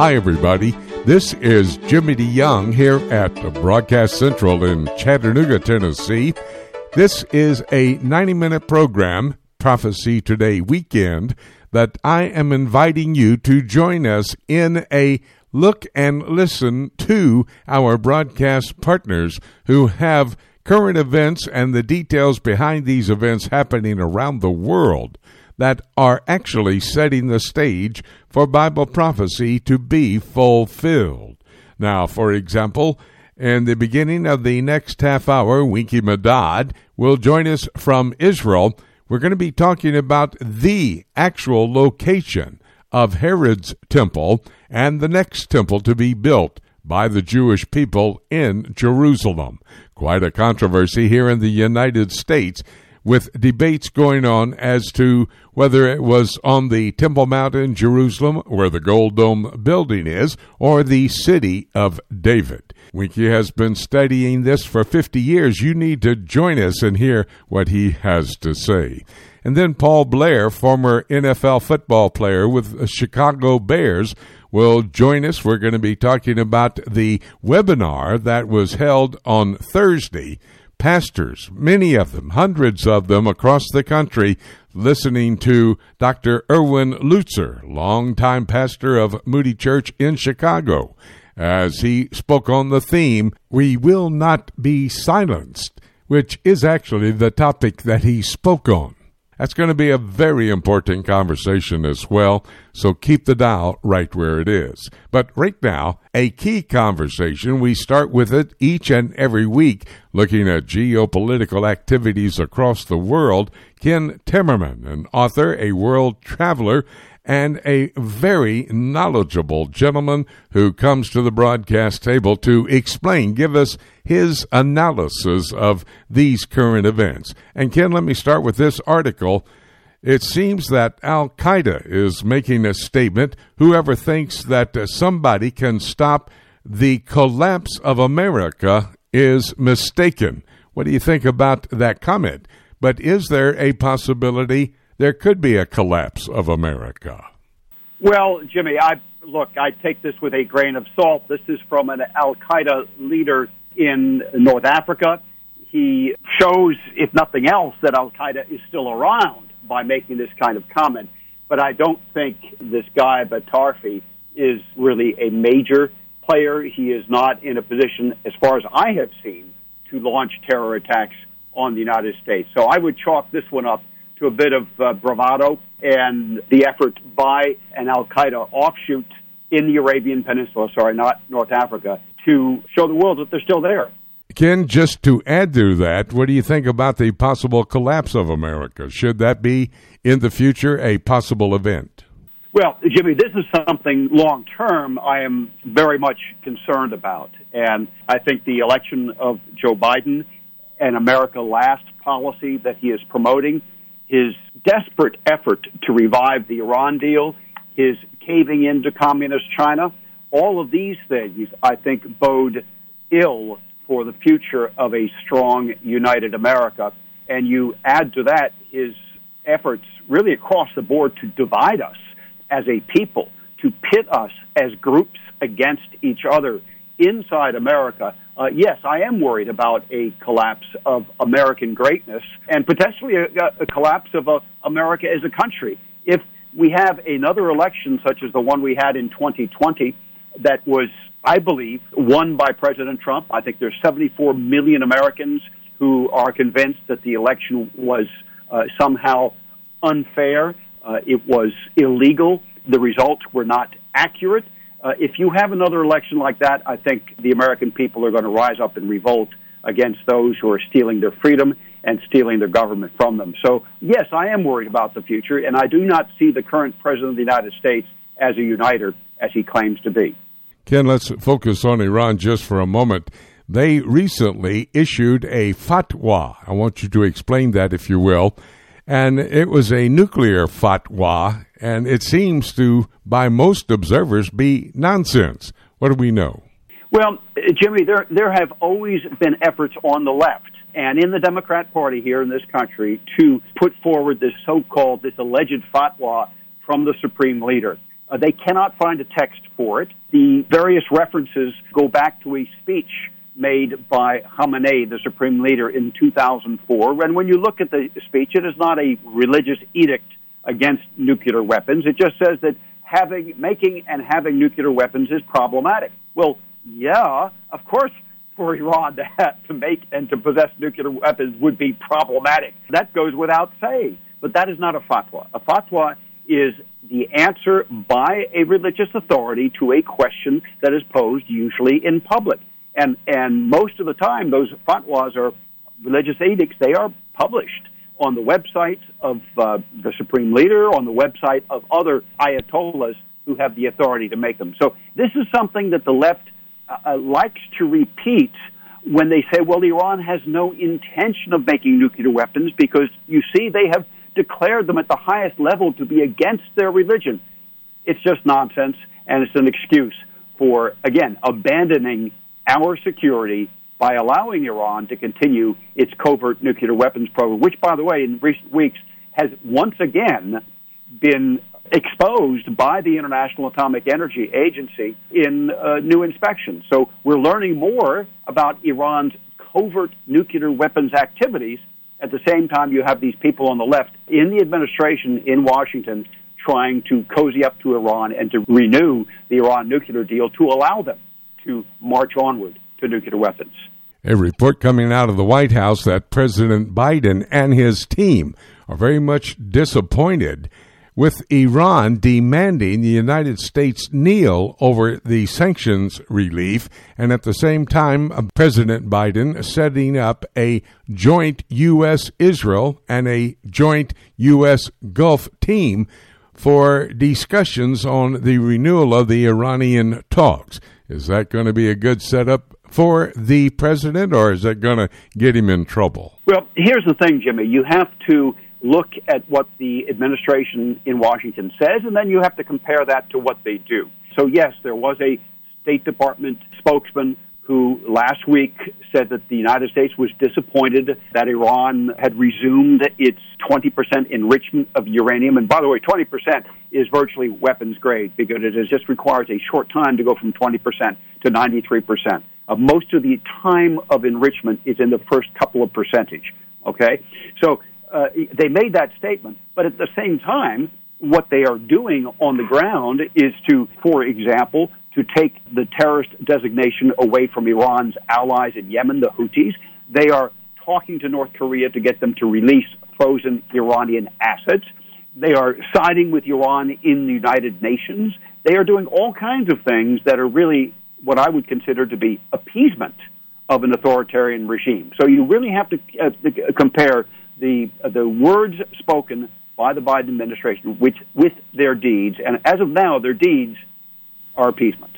Hi, everybody. This is Jimmy DeYoung here at Broadcast Central in Chattanooga, Tennessee. This is a 90 minute program, Prophecy Today weekend, that I am inviting you to join us in a look and listen to our broadcast partners who have current events and the details behind these events happening around the world that are actually setting the stage for Bible prophecy to be fulfilled. Now, for example, in the beginning of the next half hour, Winky Madad will join us from Israel. We're going to be talking about the actual location of Herod's temple and the next temple to be built by the Jewish people in Jerusalem. Quite a controversy here in the United States with debates going on as to whether it was on the Temple Mount in Jerusalem, where the Gold Dome building is, or the city of David. Winky has been studying this for 50 years. You need to join us and hear what he has to say. And then Paul Blair, former NFL football player with the Chicago Bears, will join us. We're going to be talking about the webinar that was held on Thursday pastors, many of them, hundreds of them across the country, listening to Dr. Erwin Lutzer, longtime pastor of Moody Church in Chicago, as he spoke on the theme, We Will Not Be Silenced, which is actually the topic that he spoke on. That's going to be a very important conversation as well, so keep the dial right where it is. But right now, a key conversation, we start with it each and every week, looking at geopolitical activities across the world. Ken Timmerman, an author, a world traveler, and a very knowledgeable gentleman who comes to the broadcast table to explain, give us his analysis of these current events. And Ken, let me start with this article. It seems that Al Qaeda is making a statement. Whoever thinks that somebody can stop the collapse of America is mistaken. What do you think about that comment? But is there a possibility there could be a collapse of America. Well, Jimmy, I look, I take this with a grain of salt. This is from an Al Qaeda leader in North Africa. He shows, if nothing else, that Al Qaeda is still around by making this kind of comment. But I don't think this guy, Batarfi, is really a major player. He is not in a position, as far as I have seen, to launch terror attacks on the United States. So I would chalk this one up to a bit of uh, bravado and the effort by an Al Qaeda offshoot in the Arabian Peninsula, sorry, not North Africa, to show the world that they're still there. Ken, just to add to that, what do you think about the possible collapse of America? Should that be in the future a possible event? Well, Jimmy, this is something long term I am very much concerned about. And I think the election of Joe Biden and America Last policy that he is promoting his desperate effort to revive the Iran deal, his caving into communist China, all of these things, I think, bode ill for the future of a strong, united America. And you add to that his efforts really across the board to divide us as a people, to pit us as groups against each other inside America uh, yes, I am worried about a collapse of American greatness and potentially a, a collapse of uh, America as a country. If we have another election such as the one we had in 2020 that was, I believe, won by President Trump, I think there's 74 million Americans who are convinced that the election was uh, somehow unfair, uh, it was illegal, the results were not accurate uh, if you have another election like that, I think the American people are going to rise up and revolt against those who are stealing their freedom and stealing their government from them. So, yes, I am worried about the future, and I do not see the current president of the United States as a uniter as he claims to be. Ken, let's focus on Iran just for a moment. They recently issued a fatwa. I want you to explain that, if you will. And it was a nuclear fatwa and it seems to, by most observers, be nonsense. What do we know? Well, Jimmy, there there have always been efforts on the left and in the Democrat Party here in this country to put forward this so-called, this alleged fatwa from the supreme leader. Uh, they cannot find a text for it. The various references go back to a speech made by Khamenei, the supreme leader, in 2004. And when you look at the speech, it is not a religious edict against nuclear weapons. It just says that having, making and having nuclear weapons is problematic. Well, yeah, of course, for Iran to have, to make and to possess nuclear weapons would be problematic. That goes without saying. But that is not a fatwa. A fatwa is the answer by a religious authority to a question that is posed usually in public. And and most of the time those fatwas are religious edicts. They are published on the website of uh, the supreme leader, on the website of other ayatollahs who have the authority to make them. So this is something that the left uh, uh, likes to repeat when they say, well, Iran has no intention of making nuclear weapons because you see they have declared them at the highest level to be against their religion. It's just nonsense, and it's an excuse for, again, abandoning our security by allowing Iran to continue its covert nuclear weapons program, which, by the way, in recent weeks has once again been exposed by the International Atomic Energy Agency in uh, new inspections. So we're learning more about Iran's covert nuclear weapons activities. At the same time, you have these people on the left in the administration in Washington trying to cozy up to Iran and to renew the Iran nuclear deal to allow them to march onward to nuclear weapons. A report coming out of the White House that President Biden and his team are very much disappointed with Iran demanding the United States kneel over the sanctions relief, and at the same time, uh, President Biden setting up a joint U.S. Israel and a joint U.S. Gulf team for discussions on the renewal of the Iranian talks. Is that going to be a good setup for the president, or is that going to get him in trouble? Well, here's the thing, Jimmy. You have to look at what the administration in Washington says, and then you have to compare that to what they do. So, yes, there was a State Department spokesman who last week said that the United States was disappointed that Iran had resumed its 20% enrichment of uranium. And by the way, 20% is virtually weapons grade because it just requires a short time to go from 20% to 93%. Uh, most of the time of enrichment is in the first couple of percentage. Okay? So uh, they made that statement, but at the same time, what they are doing on the ground is to, for example, to take the terrorist designation away from Iran's allies in Yemen, the Houthis. They are talking to North Korea to get them to release frozen Iranian assets. They are siding with Iran in the United Nations. They are doing all kinds of things that are really what I would consider to be appeasement of an authoritarian regime. So you really have to uh, compare the uh, the words spoken by the Biden administration with with their deeds, and as of now, their deeds our appeasement.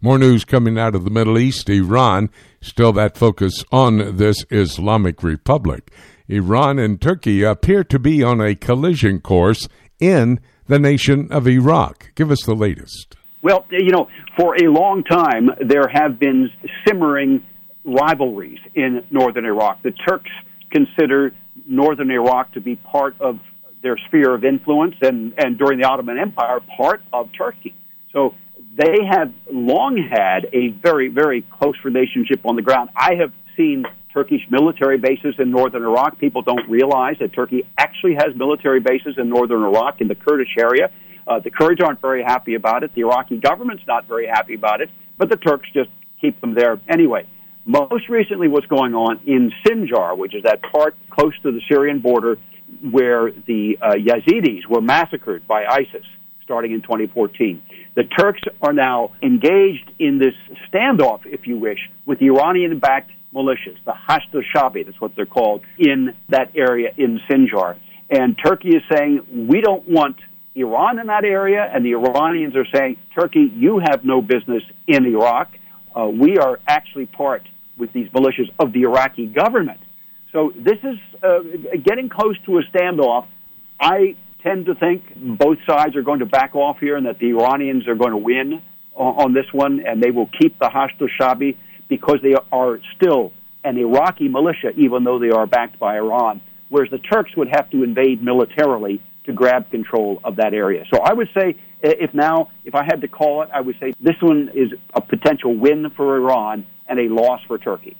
More news coming out of the Middle East. Iran, still that focus on this Islamic Republic. Iran and Turkey appear to be on a collision course in the nation of Iraq. Give us the latest. Well, you know, for a long time, there have been simmering rivalries in northern Iraq. The Turks consider northern Iraq to be part of their sphere of influence and, and during the Ottoman Empire, part of Turkey. So they have long had a very, very close relationship on the ground. I have seen Turkish military bases in northern Iraq. People don't realize that Turkey actually has military bases in northern Iraq in the Kurdish area. Uh, the Kurds aren't very happy about it. The Iraqi government's not very happy about it, but the Turks just keep them there anyway. Most recently, what's going on in Sinjar, which is that part close to the Syrian border where the uh, Yazidis were massacred by ISIS starting in 2014. The Turks are now engaged in this standoff, if you wish, with the Iranian backed militias, the Hashd al-Shabi, that's what they're called, in that area in Sinjar. And Turkey is saying, we don't want Iran in that area, and the Iranians are saying, Turkey, you have no business in Iraq. Uh, we are actually part with these militias of the Iraqi government. So this is uh, getting close to a standoff. I tend to think both sides are going to back off here and that the Iranians are going to win on, on this one and they will keep the Hashd al-Shabi because they are still an Iraqi militia, even though they are backed by Iran, whereas the Turks would have to invade militarily to grab control of that area. So I would say If now, if I had to call it, I would say this one is a potential win for Iran and a loss for Turkey.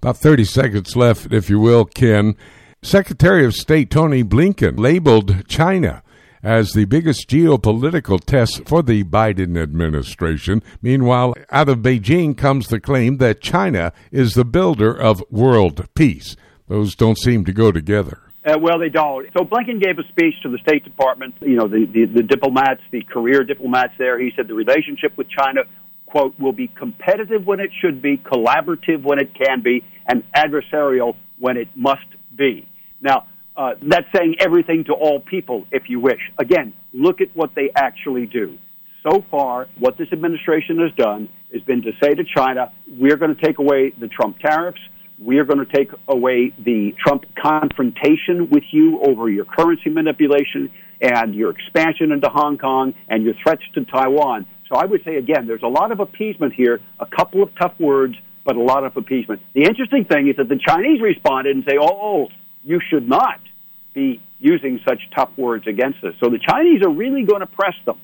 About 30 seconds left, if you will, Ken. Secretary of State Tony Blinken labeled China as the biggest geopolitical test for the Biden administration. Meanwhile, out of Beijing comes the claim that China is the builder of world peace. Those don't seem to go together. Uh, well, they don't. So Blinken gave a speech to the State Department, you know, the, the, the diplomats, the career diplomats there. He said the relationship with China, quote, will be competitive when it should be, collaborative when it can be, and adversarial when it must be. Now, uh, that's saying everything to all people, if you wish. Again, look at what they actually do. So far, what this administration has done has been to say to China, we're going to take away the Trump tariffs. We're going to take away the Trump confrontation with you over your currency manipulation and your expansion into Hong Kong and your threats to Taiwan. So I would say, again, there's a lot of appeasement here, a couple of tough words, but a lot of appeasement. The interesting thing is that the Chinese responded and say, oh, oh you should not be using such tough words against us. So the Chinese are really going to press them,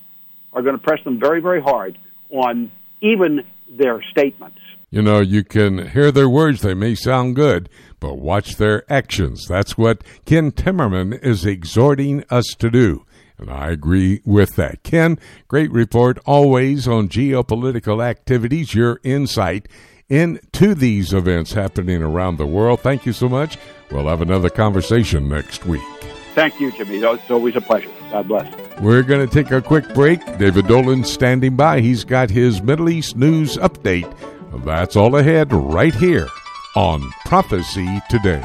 are going to press them very, very hard on even their statements. You know, you can hear their words, they may sound good, but watch their actions. That's what Ken Timmerman is exhorting us to do. And I agree with that. Ken, great report always on geopolitical activities, your insight into these events happening around the world. Thank you so much. We'll have another conversation next week. Thank you, Jimmy. It's always a pleasure. God bless. We're going to take a quick break. David Dolan standing by. He's got his Middle East news update that's all ahead right here on Prophecy Today.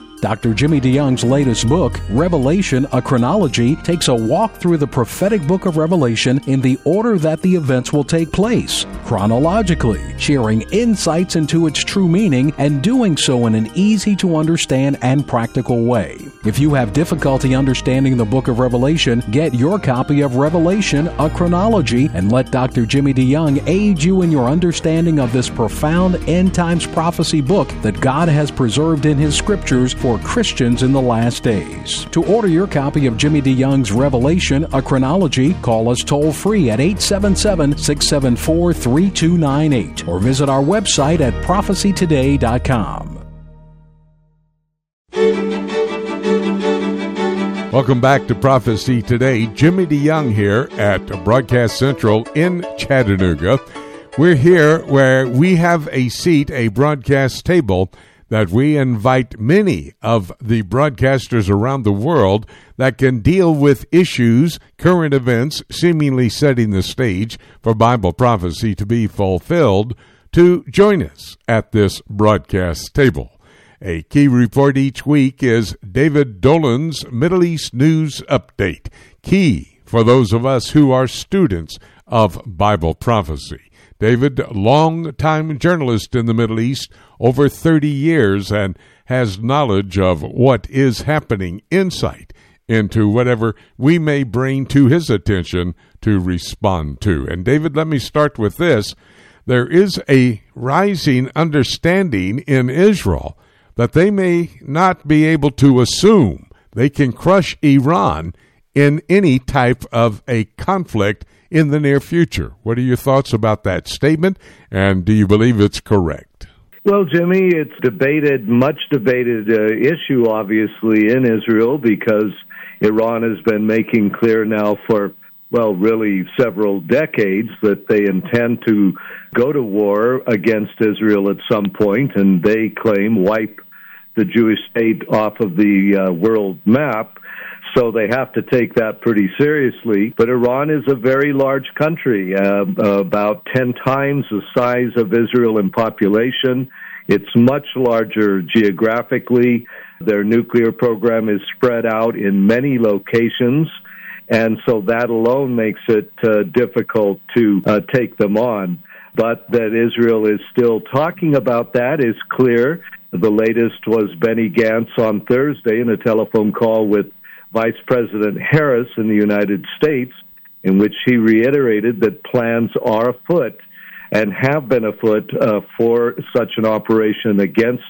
Dr. Jimmy DeYoung's latest book, Revelation, A Chronology, takes a walk through the prophetic book of Revelation in the order that the events will take place, chronologically, sharing insights into its true meaning and doing so in an easy to understand and practical way. If you have difficulty understanding the book of Revelation, get your copy of Revelation, A Chronology, and let Dr. Jimmy DeYoung aid you in your understanding of this profound end times prophecy book that God has preserved in His scriptures for Christians in the last days. To order your copy of Jimmy DeYoung's Revelation, a chronology, call us toll free at 877 674 3298 or visit our website at prophecytoday.com. Welcome back to Prophecy Today. Jimmy DeYoung here at Broadcast Central in Chattanooga. We're here where we have a seat, a broadcast table that we invite many of the broadcasters around the world that can deal with issues, current events, seemingly setting the stage for Bible prophecy to be fulfilled, to join us at this broadcast table. A key report each week is David Dolan's Middle East News Update, key for those of us who are students of Bible prophecy. David, long-time journalist in the Middle East, over 30 years, and has knowledge of what is happening, insight into whatever we may bring to his attention to respond to. And David, let me start with this. There is a rising understanding in Israel but they may not be able to assume they can crush Iran in any type of a conflict in the near future. What are your thoughts about that statement, and do you believe it's correct? Well, Jimmy, it's debated, much debated uh, issue, obviously, in Israel because Iran has been making clear now for, well, really several decades that they intend to go to war against Israel at some point, and they claim wipe the Jewish state off of the uh, world map. So they have to take that pretty seriously. But Iran is a very large country, uh, about 10 times the size of Israel in population. It's much larger geographically. Their nuclear program is spread out in many locations. And so that alone makes it uh, difficult to uh, take them on. But that Israel is still talking about that is clear. The latest was Benny Gantz on Thursday in a telephone call with Vice President Harris in the United States, in which he reiterated that plans are afoot and have been afoot uh, for such an operation against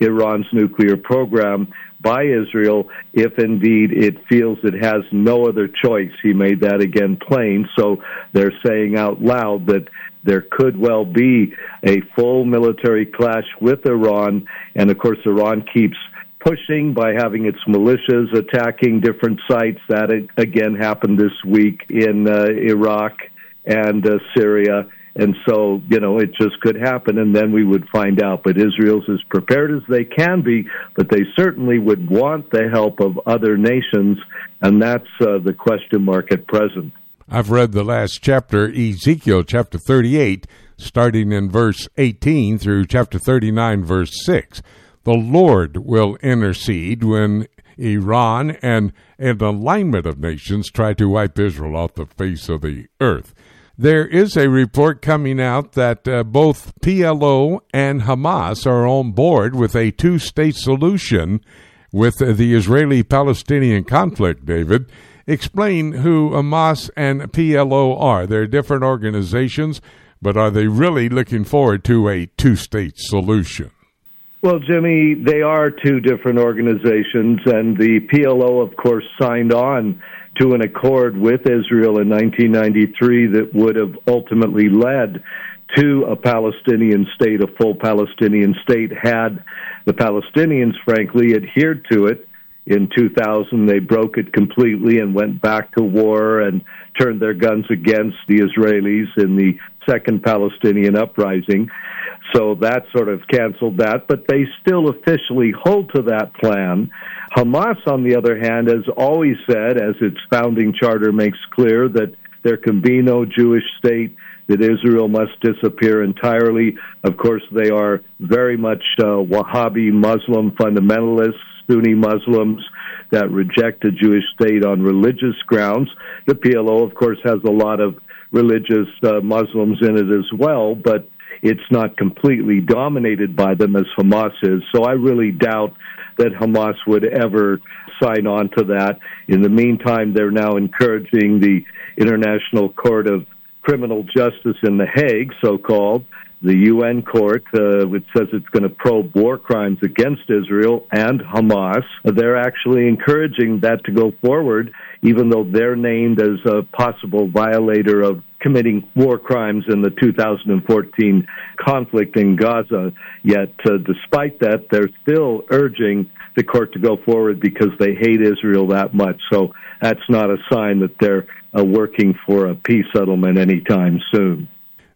Iran's nuclear program by Israel if indeed it feels it has no other choice. He made that again plain. So they're saying out loud that there could well be a full military clash with Iran. And of course, Iran keeps pushing by having its militias attacking different sites. That again happened this week in uh, Iraq and uh, Syria. And so, you know, it just could happen, and then we would find out. But Israel's as prepared as they can be, but they certainly would want the help of other nations, and that's uh, the question mark at present. I've read the last chapter, Ezekiel chapter 38, starting in verse 18 through chapter 39, verse 6. The Lord will intercede when Iran and an alignment of nations try to wipe Israel off the face of the earth. There is a report coming out that uh, both PLO and Hamas are on board with a two state solution with the Israeli Palestinian conflict, David. Explain who Hamas and PLO are. They're different organizations, but are they really looking forward to a two state solution? Well, Jimmy, they are two different organizations, and the PLO, of course, signed on to an accord with Israel in 1993 that would have ultimately led to a Palestinian state, a full Palestinian state, had the Palestinians, frankly, adhered to it. In 2000, they broke it completely and went back to war and turned their guns against the Israelis in the second Palestinian uprising. So that sort of canceled that, but they still officially hold to that plan. Hamas, on the other hand, has always said, as its founding charter makes clear, that there can be no Jewish state, that Israel must disappear entirely. Of course, they are very much uh, Wahhabi Muslim fundamentalists, Sunni Muslims that reject a Jewish state on religious grounds. The PLO, of course, has a lot of religious uh, Muslims in it as well, but it's not completely dominated by them as Hamas is. So I really doubt that Hamas would ever sign on to that. In the meantime, they're now encouraging the International Court of Criminal Justice in The Hague, so called, the UN court, uh, which says it's going to probe war crimes against Israel and Hamas. They're actually encouraging that to go forward, even though they're named as a possible violator of committing war crimes in the 2014 conflict in Gaza. Yet, uh, despite that, they're still urging the court to go forward because they hate Israel that much. So that's not a sign that they're uh, working for a peace settlement anytime soon.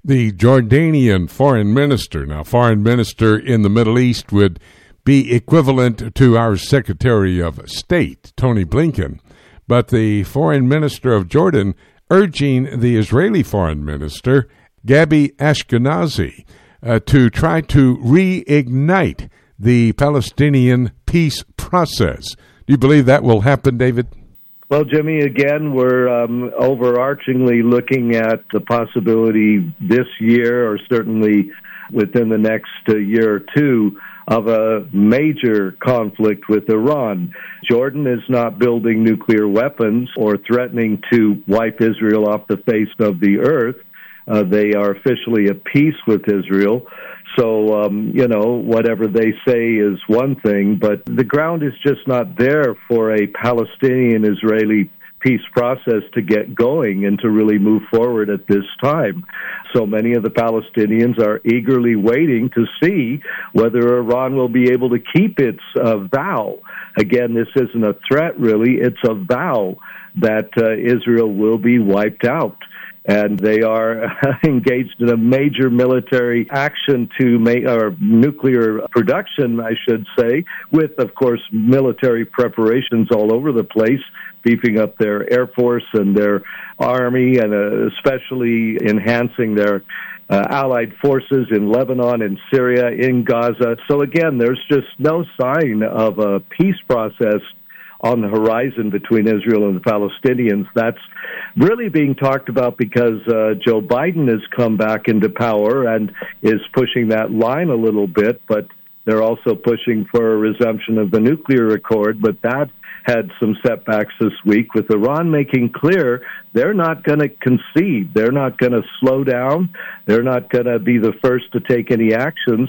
The Jordanian foreign minister, now, foreign minister in the Middle East would be equivalent to our Secretary of State, Tony Blinken. But the foreign minister of Jordan urging the Israeli foreign minister, Gabi Ashkenazi, uh, to try to reignite the Palestinian peace process. Do you believe that will happen, David? Well, Jimmy, again, we're um, overarchingly looking at the possibility this year, or certainly within the next uh, year or two, of a major conflict with Iran. Jordan is not building nuclear weapons or threatening to wipe Israel off the face of the earth. Uh, they are officially at peace with Israel. So, um, you know, whatever they say is one thing, but the ground is just not there for a Palestinian Israeli peace process to get going and to really move forward at this time. So many of the Palestinians are eagerly waiting to see whether Iran will be able to keep its uh, vow. Again, this isn't a threat really, it's a vow that uh, Israel will be wiped out and they are engaged in a major military action to make or nuclear production, I should say, with of course military preparations all over the place, beefing up their air force and their army, and uh, especially enhancing their uh, allied forces in Lebanon and Syria, in Gaza. So again, there's just no sign of a peace process on the horizon between Israel and the Palestinians. That's really being talked about because uh, Joe Biden has come back into power and is pushing that line a little bit, but they're also pushing for a resumption of the nuclear accord, but that had some setbacks this week with Iran making clear they're not going to concede. They're not going to slow down. They're not going to be the first to take any actions.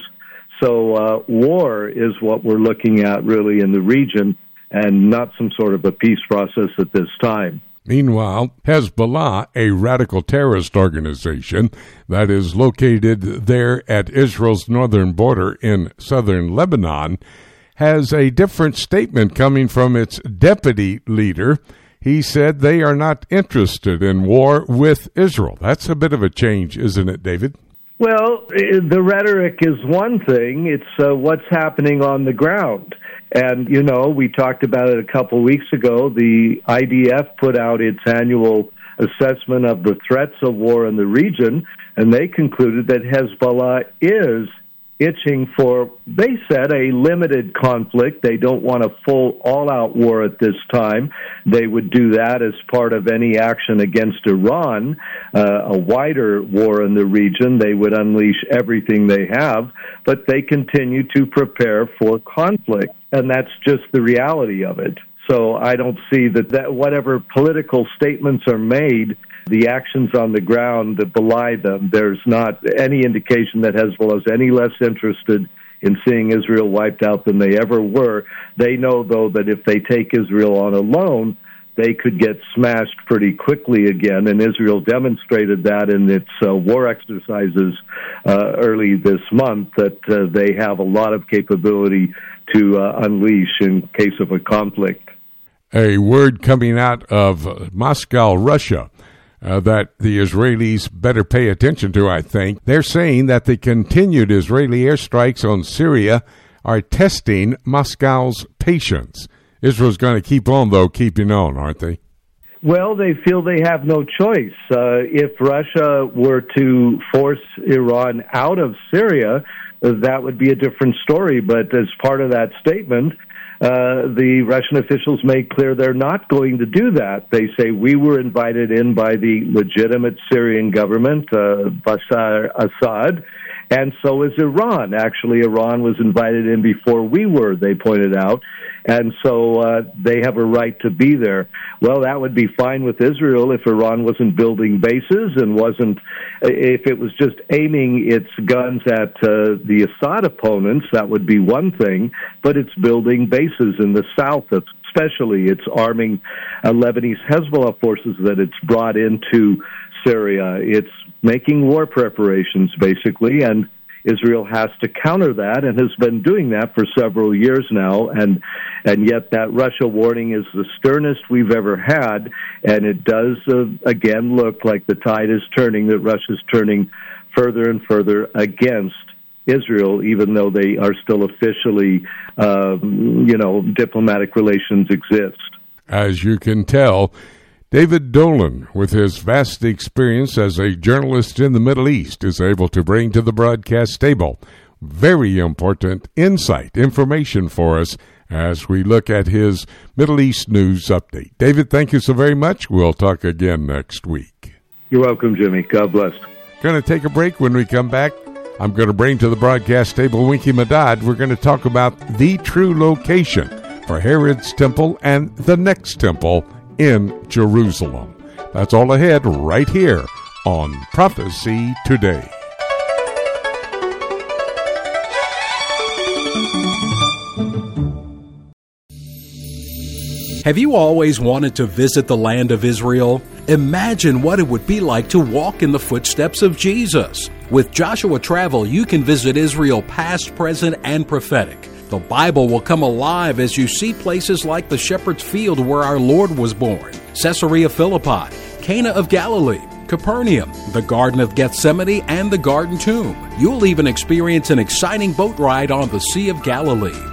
So, uh, war is what we're looking at really in the region and not some sort of a peace process at this time. Meanwhile, Hezbollah, a radical terrorist organization that is located there at Israel's northern border in southern Lebanon, has a different statement coming from its deputy leader. He said they are not interested in war with Israel. That's a bit of a change, isn't it, David? Well, the rhetoric is one thing. It's uh, what's happening on the ground. And, you know, we talked about it a couple weeks ago. The IDF put out its annual assessment of the threats of war in the region, and they concluded that Hezbollah is itching for, they said, a limited conflict. They don't want a full all out war at this time. They would do that as part of any action against Iran, uh, a wider war in the region. They would unleash everything they have, but they continue to prepare for conflict. And that's just the reality of it. So I don't see that, that whatever political statements are made the actions on the ground that belie them. There's not any indication that Hezbollah is any less interested in seeing Israel wiped out than they ever were. They know, though, that if they take Israel on alone, they could get smashed pretty quickly again, and Israel demonstrated that in its uh, war exercises uh, early this month that uh, they have a lot of capability to uh, unleash in case of a conflict. A word coming out of Moscow, Russia uh, that the Israelis better pay attention to, I think. They're saying that the continued Israeli airstrikes on Syria are testing Moscow's patience. Israel's going to keep on, though, keeping on, aren't they? Well, they feel they have no choice. Uh, if Russia were to force Iran out of Syria, that would be a different story. But as part of that statement, uh, the Russian officials made clear they're not going to do that. They say we were invited in by the legitimate Syrian government, uh, Bashar Assad, and so is Iran. Actually, Iran was invited in before we were, they pointed out and so uh, they have a right to be there. Well, that would be fine with Israel if Iran wasn't building bases and wasn't, if it was just aiming its guns at uh, the Assad opponents, that would be one thing, but it's building bases in the south, especially. It's arming uh, Lebanese Hezbollah forces that it's brought into Syria. It's making war preparations, basically, and Israel has to counter that and has been doing that for several years now. And and yet that Russia warning is the sternest we've ever had, and it does uh, again look like the tide is turning. That Russia's turning further and further against Israel, even though they are still officially, um, you know, diplomatic relations exist. As you can tell, David Dolan, with his vast experience as a journalist in the Middle East, is able to bring to the broadcast table very important insight, information for us as we look at his Middle East news update. David, thank you so very much. We'll talk again next week. You're welcome, Jimmy. God bless. Going to take a break when we come back. I'm going to bring to the broadcast table Winky Madad. We're going to talk about the true location for Herod's temple and the next temple in Jerusalem. That's all ahead right here on Prophecy Today. Have you always wanted to visit the land of Israel? Imagine what it would be like to walk in the footsteps of Jesus. With Joshua Travel, you can visit Israel past, present, and prophetic. The Bible will come alive as you see places like the shepherd's field where our Lord was born, Caesarea Philippi, Cana of Galilee, Capernaum, the Garden of Gethsemane, and the Garden Tomb. You'll even experience an exciting boat ride on the Sea of Galilee.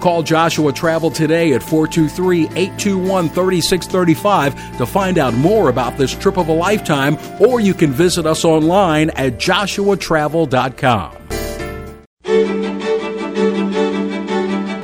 Call Joshua Travel today at 423 821 3635 to find out more about this trip of a lifetime, or you can visit us online at joshuatravel.com.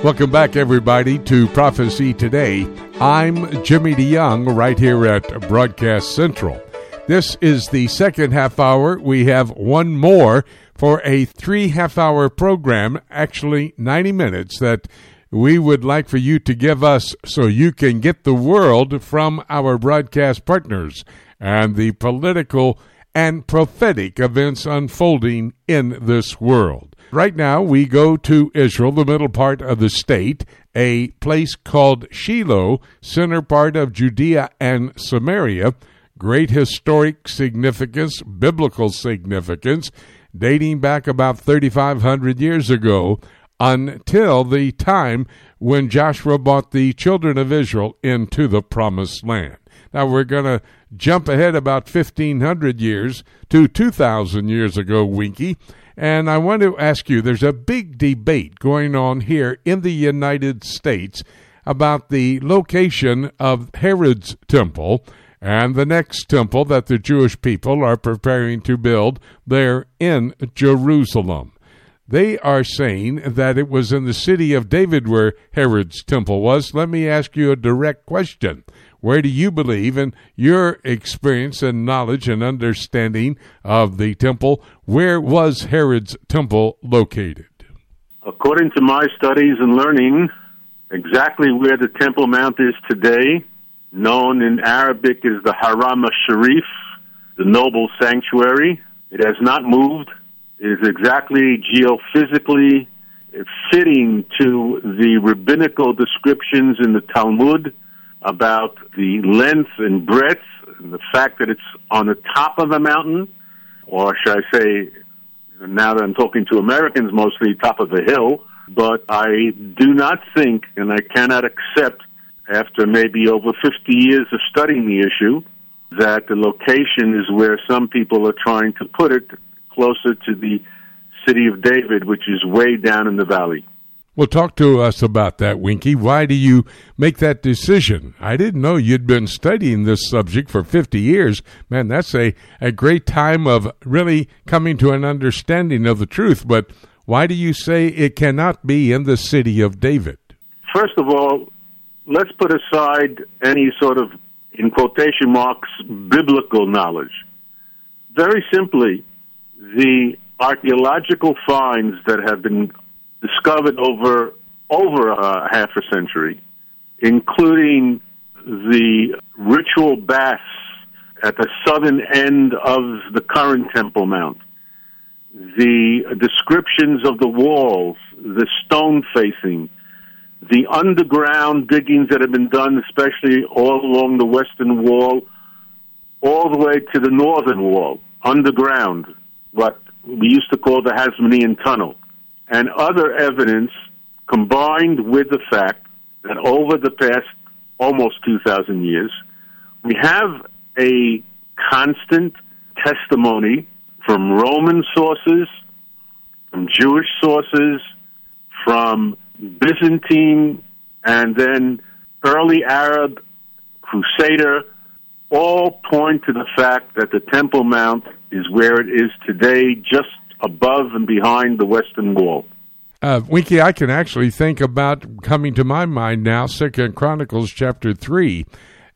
Welcome back, everybody, to Prophecy Today. I'm Jimmy DeYoung right here at Broadcast Central. This is the second half hour. We have one more for a three half hour program, actually 90 minutes, that we would like for you to give us so you can get the world from our broadcast partners and the political and prophetic events unfolding in this world. Right now, we go to Israel, the middle part of the state, a place called Shiloh, center part of Judea and Samaria. Great historic significance, biblical significance dating back about 3,500 years ago until the time when Joshua brought the children of Israel into the promised land. Now we're going to jump ahead about 1,500 years to 2,000 years ago, Winky. And I want to ask you there's a big debate going on here in the United States about the location of Herod's temple and the next temple that the Jewish people are preparing to build there in Jerusalem. They are saying that it was in the city of David where Herod's temple was. Let me ask you a direct question. Where do you believe, in your experience and knowledge and understanding of the temple, where was Herod's temple located? According to my studies and learning, exactly where the Temple Mount is today known in Arabic as the Haram al-Sharif, the noble sanctuary. It has not moved. It is exactly geophysically fitting to the rabbinical descriptions in the Talmud about the length and breadth, and the fact that it's on the top of a mountain, or should I say, now that I'm talking to Americans mostly, top of a hill. But I do not think, and I cannot accept after maybe over 50 years of studying the issue, that the location is where some people are trying to put it closer to the city of David, which is way down in the valley. Well, talk to us about that, Winky. Why do you make that decision? I didn't know you'd been studying this subject for 50 years. Man, that's a, a great time of really coming to an understanding of the truth. But why do you say it cannot be in the city of David? First of all, let's put aside any sort of, in quotation marks, biblical knowledge. Very simply, the archaeological finds that have been discovered over over a half a century, including the ritual baths at the southern end of the current Temple Mount, the descriptions of the walls, the stone facing, the underground diggings that have been done, especially all along the western wall, all the way to the northern wall, underground, what we used to call the Hasmonean Tunnel, and other evidence combined with the fact that over the past almost 2,000 years, we have a constant testimony from Roman sources, from Jewish sources, from Byzantine, and then early Arab, Crusader, all point to the fact that the Temple Mount is where it is today, just above and behind the Western Wall. Uh, Winky, I can actually think about coming to my mind now, Second Chronicles chapter three,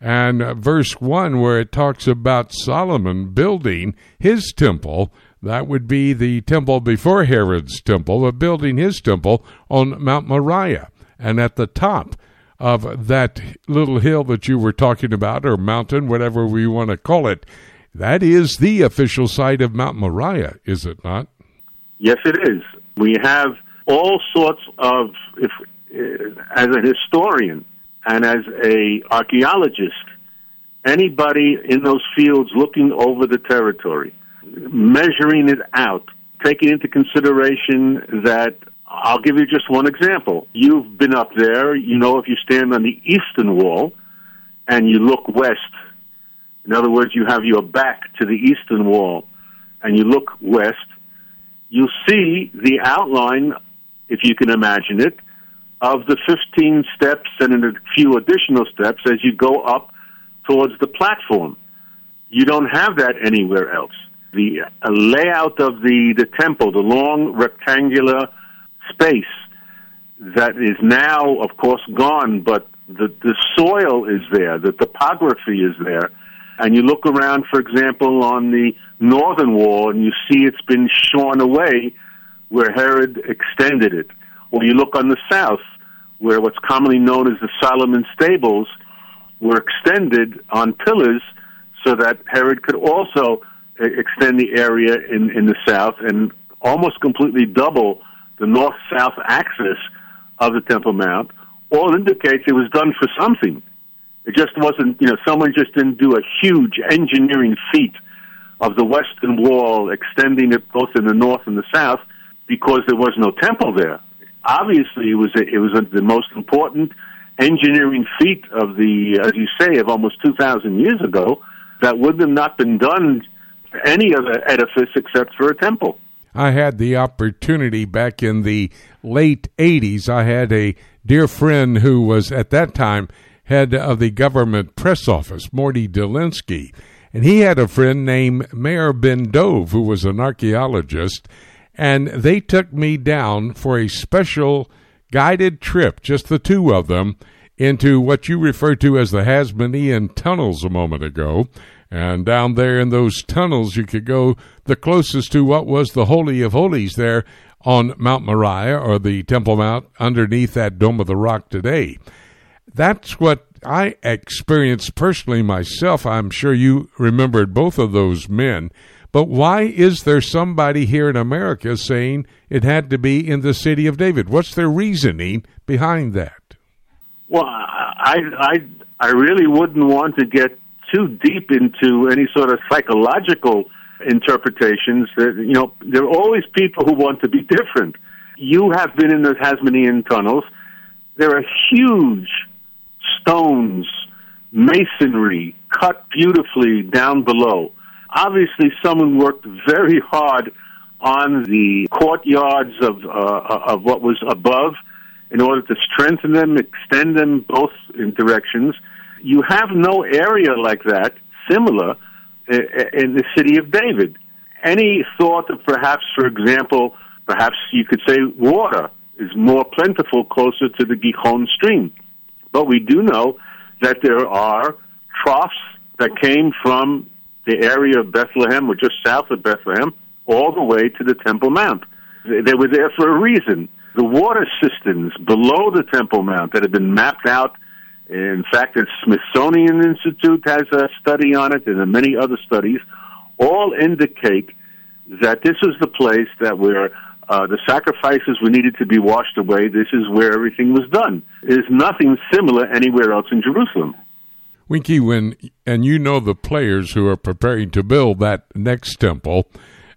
and uh, verse one, where it talks about Solomon building his temple That would be the temple before Herod's temple, of building his temple on Mount Moriah. And at the top of that little hill that you were talking about, or mountain, whatever we want to call it, that is the official site of Mount Moriah, is it not? Yes, it is. We have all sorts of, if, uh, as a historian and as a archaeologist, anybody in those fields looking over the territory, measuring it out, taking into consideration that I'll give you just one example. You've been up there, you know, if you stand on the eastern wall and you look west, in other words, you have your back to the eastern wall and you look west, you'll see the outline, if you can imagine it, of the 15 steps and a few additional steps as you go up towards the platform. You don't have that anywhere else. The layout of the, the temple, the long rectangular space that is now, of course, gone, but the, the soil is there, the topography is there. And you look around, for example, on the northern wall and you see it's been shorn away where Herod extended it. Or you look on the south where what's commonly known as the Solomon Stables were extended on pillars so that Herod could also extend the area in, in the south and almost completely double the north south axis of the Temple Mount, all indicates it was done for something. It just wasn't, you know, someone just didn't do a huge engineering feat of the western wall, extending it both in the north and the south, because there was no temple there. Obviously, it was a, it was a, the most important engineering feat of the, as you say, of almost two thousand years ago. That would have not been done any other edifice except for a temple. I had the opportunity back in the late 80s. I had a dear friend who was at that time head of the government press office, Morty Dolinsky. And he had a friend named Meir Ben Dov, who was an archaeologist. And they took me down for a special guided trip, just the two of them, into what you referred to as the Hasmonean tunnels a moment ago. And down there in those tunnels, you could go the closest to what was the Holy of Holies there on Mount Moriah or the Temple Mount underneath that Dome of the Rock today. That's what I experienced personally myself. I'm sure you remembered both of those men. But why is there somebody here in America saying it had to be in the city of David? What's their reasoning behind that? Well, I I I really wouldn't want to get too deep into any sort of psychological interpretations. That you know, there are always people who want to be different. You have been in the Hasmonean tunnels. There are huge stones, masonry cut beautifully down below. Obviously, someone worked very hard on the courtyards of uh, of what was above in order to strengthen them, extend them both in directions you have no area like that similar in the city of David. Any thought of perhaps, for example, perhaps you could say water is more plentiful closer to the Gihon stream. But we do know that there are troughs that came from the area of Bethlehem or just south of Bethlehem all the way to the Temple Mount. They were there for a reason. The water cisterns below the Temple Mount that had been mapped out in fact, the Smithsonian Institute has a study on it, and many other studies, all indicate that this was the place that where uh, the sacrifices were needed to be washed away. This is where everything was done. There's nothing similar anywhere else in Jerusalem. Winky, when and you know the players who are preparing to build that next temple,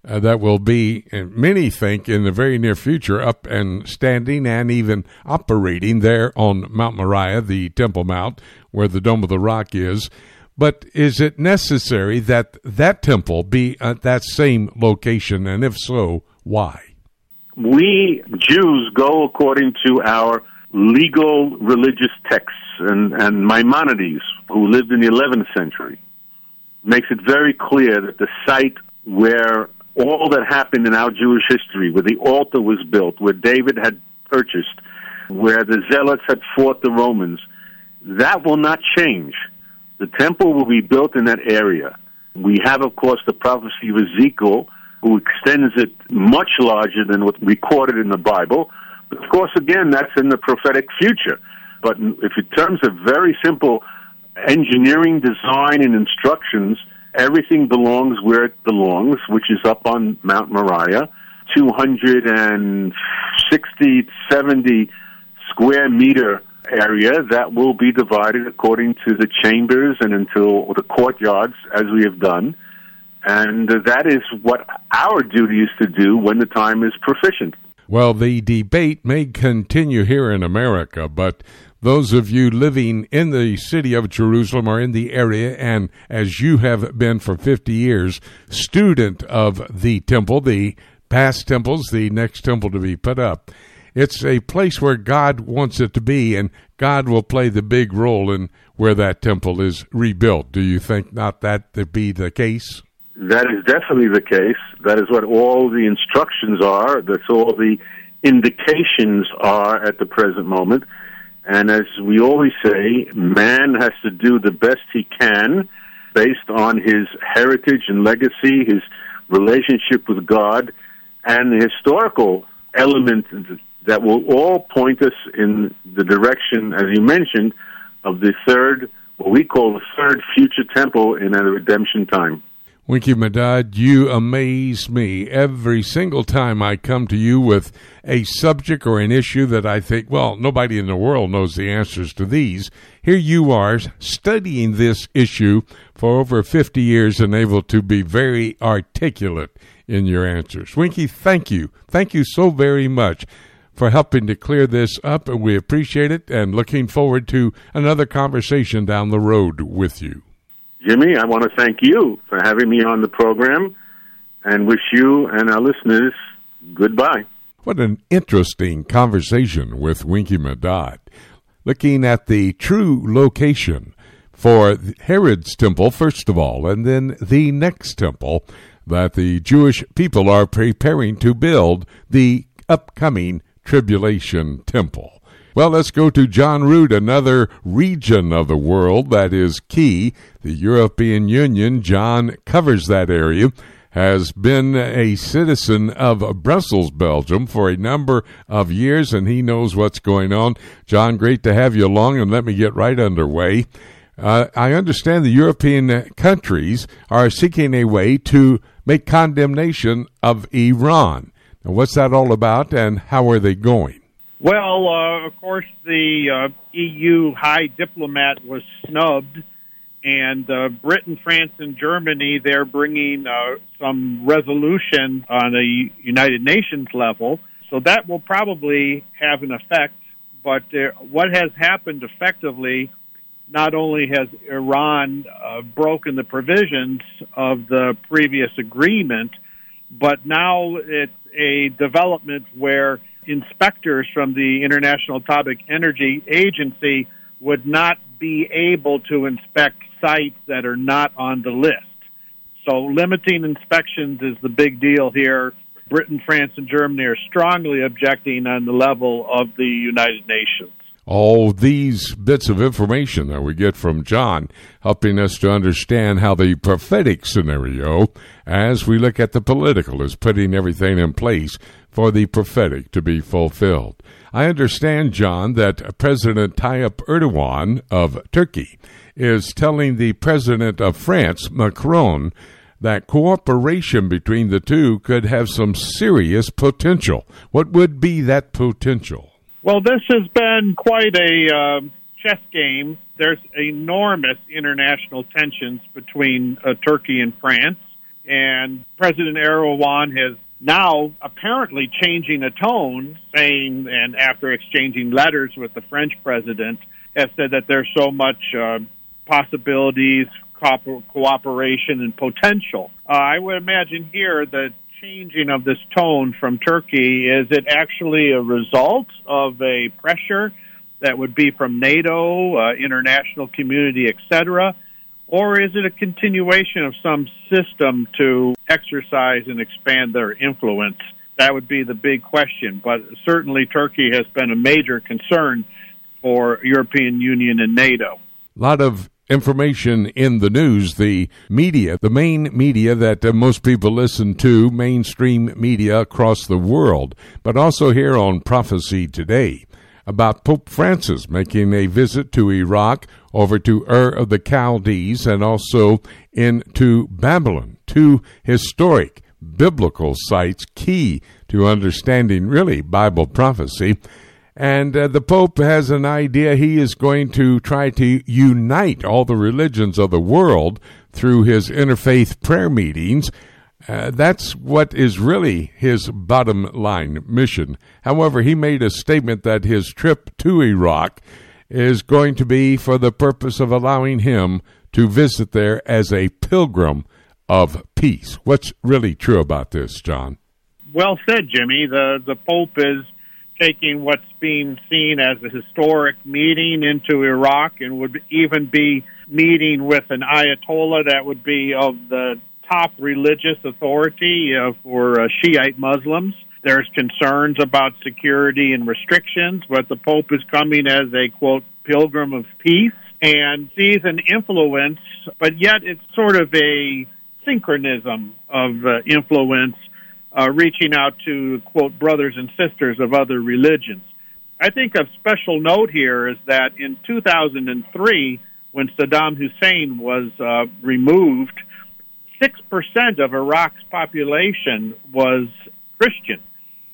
uh, that will be, many think, in the very near future, up and standing and even operating there on Mount Moriah, the Temple Mount, where the Dome of the Rock is. But is it necessary that that temple be at that same location? And if so, why? We Jews go according to our legal religious texts, and, and Maimonides, who lived in the 11th century, makes it very clear that the site where all that happened in our Jewish history, where the altar was built, where David had purchased, where the Zealots had fought the Romans, that will not change. The temple will be built in that area. We have, of course, the prophecy of Ezekiel who extends it much larger than what's recorded in the Bible. But of course, again, that's in the prophetic future. But if in terms of very simple engineering, design, and instructions, everything belongs where it belongs, which is up on Mount Moriah, 260, 70 square meter area that will be divided according to the chambers and until the courtyards, as we have done. And that is what our duty is to do when the time is proficient. Well, the debate may continue here in America, but those of you living in the city of Jerusalem or in the area, and as you have been for 50 years, student of the temple, the past temples, the next temple to be put up, it's a place where God wants it to be, and God will play the big role in where that temple is rebuilt. Do you think not that to be the case? That is definitely the case. That is what all the instructions are. That's all the indications are at the present moment. And as we always say, man has to do the best he can based on his heritage and legacy, his relationship with God, and the historical element that will all point us in the direction, as you mentioned, of the third, what we call the third future temple in a redemption time. Winky Medad, you amaze me every single time I come to you with a subject or an issue that I think, well, nobody in the world knows the answers to these. Here you are studying this issue for over 50 years and able to be very articulate in your answers. Winky, thank you. Thank you so very much for helping to clear this up, and we appreciate it and looking forward to another conversation down the road with you. Jimmy, I want to thank you for having me on the program and wish you and our listeners goodbye. What an interesting conversation with Winky Medad, looking at the true location for Herod's temple, first of all, and then the next temple that the Jewish people are preparing to build, the upcoming tribulation temple. Well, let's go to John Rood, another region of the world that is key. The European Union, John covers that area, has been a citizen of Brussels, Belgium for a number of years, and he knows what's going on. John, great to have you along, and let me get right underway. Uh, I understand the European countries are seeking a way to make condemnation of Iran. Now, what's that all about, and how are they going? Well, uh, of course, the uh, EU high diplomat was snubbed, and uh, Britain, France, and Germany they're bringing uh, some resolution on a United Nations level. So that will probably have an effect. But uh, what has happened effectively, not only has Iran uh, broken the provisions of the previous agreement, but now it's a development where inspectors from the International Atomic Energy Agency would not be able to inspect sites that are not on the list. So limiting inspections is the big deal here. Britain, France, and Germany are strongly objecting on the level of the United Nations all these bits of information that we get from John, helping us to understand how the prophetic scenario, as we look at the political, is putting everything in place for the prophetic to be fulfilled. I understand, John, that President Tayyip Erdogan of Turkey is telling the president of France, Macron, that cooperation between the two could have some serious potential. What would be that potential? Well, this has been quite a uh, chess game. There's enormous international tensions between uh, Turkey and France, and President Erdogan has now apparently changing a tone, saying, and after exchanging letters with the French president, has said that there's so much uh, possibilities, co- cooperation, and potential. Uh, I would imagine here that changing of this tone from Turkey? Is it actually a result of a pressure that would be from NATO, uh, international community, etc., or is it a continuation of some system to exercise and expand their influence? That would be the big question. But certainly, Turkey has been a major concern for European Union and NATO. A lot of information in the news, the media, the main media that uh, most people listen to, mainstream media across the world, but also here on Prophecy Today about Pope Francis making a visit to Iraq, over to Ur of the Chaldees, and also into Babylon, two historic biblical sites key to understanding really Bible prophecy. And uh, the Pope has an idea he is going to try to unite all the religions of the world through his interfaith prayer meetings. Uh, that's what is really his bottom line mission. However, he made a statement that his trip to Iraq is going to be for the purpose of allowing him to visit there as a pilgrim of peace. What's really true about this, John? Well said, Jimmy. The the Pope is taking what's being seen as a historic meeting into Iraq and would even be meeting with an Ayatollah that would be of the top religious authority uh, for uh, Shiite Muslims. There's concerns about security and restrictions, but the Pope is coming as a quote pilgrim of peace and sees an influence, but yet it's sort of a synchronism of uh, influence uh, reaching out to, quote, brothers and sisters of other religions. I think of special note here is that in 2003, when Saddam Hussein was uh, removed, 6% of Iraq's population was Christian.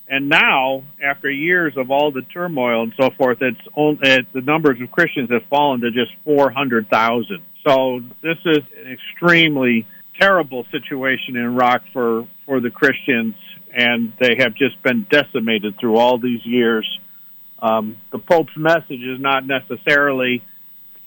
And now, after years of all the turmoil and so forth, it's only, it, the numbers of Christians have fallen to just 400,000. So this is an extremely terrible situation in Iraq for, for the Christians, and they have just been decimated through all these years. Um, the Pope's message is not necessarily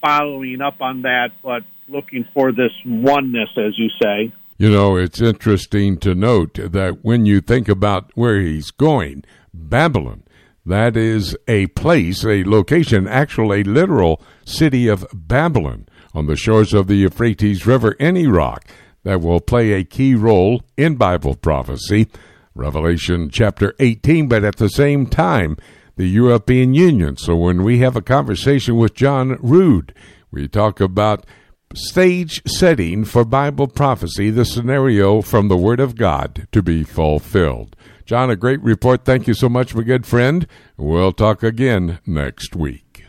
following up on that, but looking for this oneness, as you say. You know, it's interesting to note that when you think about where he's going, Babylon, that is a place, a location, actually a literal city of Babylon on the shores of the Euphrates River in Iraq that will play a key role in Bible prophecy. Revelation chapter 18, but at the same time, the European Union. So when we have a conversation with John Rood, we talk about stage setting for Bible prophecy, the scenario from the Word of God to be fulfilled. John, a great report. Thank you so much, my good friend. We'll talk again next week.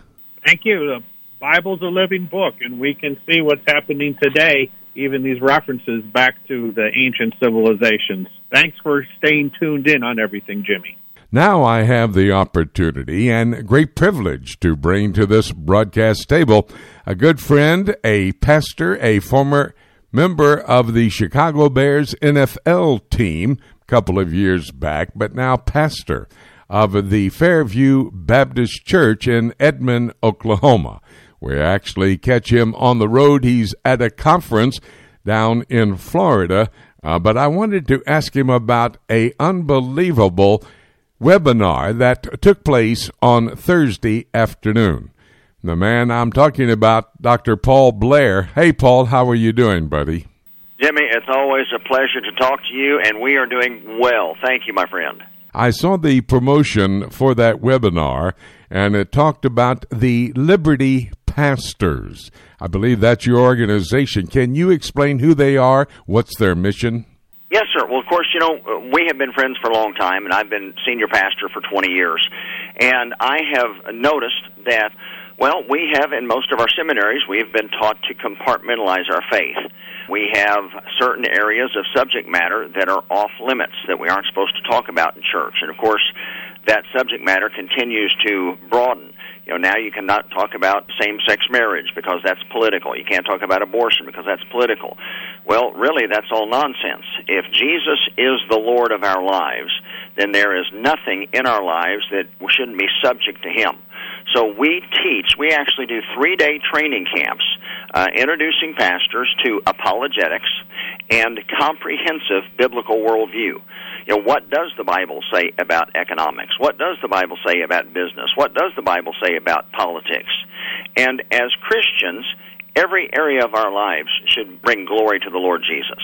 Thank you. The Bible's a living book, and we can see what's happening today, even these references back to the ancient civilizations. Thanks for staying tuned in on everything, Jimmy. Now I have the opportunity and great privilege to bring to this broadcast table a good friend, a pastor, a former member of the Chicago Bears NFL team a couple of years back, but now pastor of the Fairview Baptist Church in Edmond, Oklahoma. We actually catch him on the road. He's at a conference down in Florida, uh, but I wanted to ask him about a unbelievable webinar that took place on Thursday afternoon. The man I'm talking about, Dr. Paul Blair. Hey, Paul, how are you doing, buddy? Jimmy, it's always a pleasure to talk to you, and we are doing well. Thank you, my friend. I saw the promotion for that webinar, and it talked about the Liberty Pastors. I believe that's your organization. Can you explain who they are? What's their mission? Yes, sir. Well, of course, you know, we have been friends for a long time, and I've been senior pastor for 20 years. And I have noticed that, well, we have in most of our seminaries, we've been taught to compartmentalize our faith. We have certain areas of subject matter that are off limits that we aren't supposed to talk about in church. And of course, that subject matter continues to broaden. You know, now you cannot talk about same-sex marriage because that's political. You can't talk about abortion because that's political. Well, really, that's all nonsense. If Jesus is the Lord of our lives, then there is nothing in our lives that shouldn't be subject to Him. So we teach, we actually do three day training camps uh, introducing pastors to apologetics and comprehensive biblical worldview. You know, what does the Bible say about economics? What does the Bible say about business? What does the Bible say about politics? And as Christians, every area of our lives should bring glory to the Lord Jesus.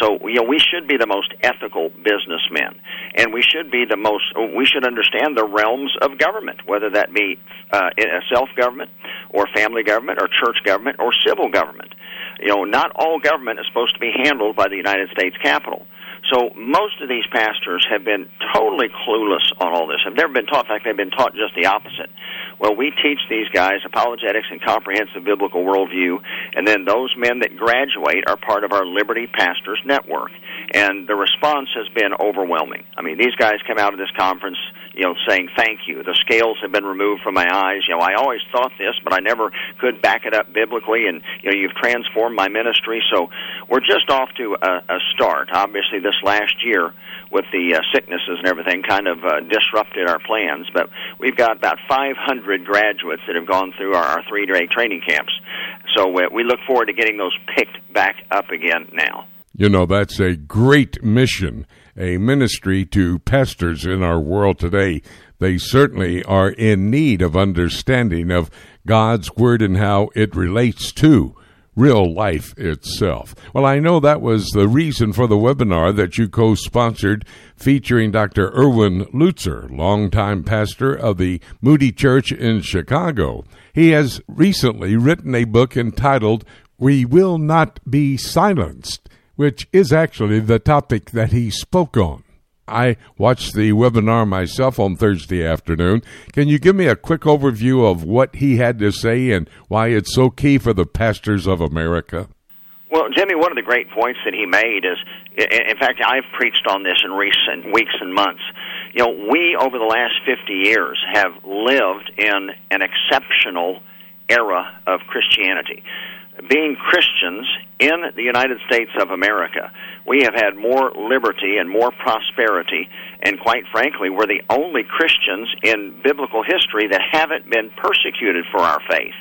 So, you know, we should be the most ethical businessmen, and we should be the most. We should understand the realms of government, whether that be uh, self government or family government or church government or civil government. You know, not all government is supposed to be handled by the United States Capitol. So most of these pastors have been totally clueless on all this. Have never been taught. In fact, they've been taught just the opposite. Well, we teach these guys apologetics and comprehensive biblical worldview, and then those men that graduate are part of our Liberty Pastors Network. And the response has been overwhelming. I mean, these guys come out of this conference you know, saying thank you. The scales have been removed from my eyes. You know, I always thought this, but I never could back it up biblically. And you know, you've transformed my ministry. So we're just off to a, a start. Obviously, this last year with the uh, sicknesses and everything kind of uh, disrupted our plans. But we've got about 500 graduates that have gone through our, our three-day training camps. So we, we look forward to getting those picked back up again now. You know, that's a great mission a ministry to pastors in our world today. They certainly are in need of understanding of God's Word and how it relates to real life itself. Well, I know that was the reason for the webinar that you co sponsored featuring Dr. Erwin Lutzer, longtime pastor of the Moody Church in Chicago. He has recently written a book entitled We Will Not Be Silenced which is actually the topic that he spoke on. I watched the webinar myself on Thursday afternoon. Can you give me a quick overview of what he had to say and why it's so key for the pastors of America? Well, Jimmy, one of the great points that he made is, in fact, I've preached on this in recent weeks and months. You know, we over the last 50 years have lived in an exceptional era of Christianity being Christians in the United States of America, we have had more liberty and more prosperity, and quite frankly, we're the only Christians in biblical history that haven't been persecuted for our faith.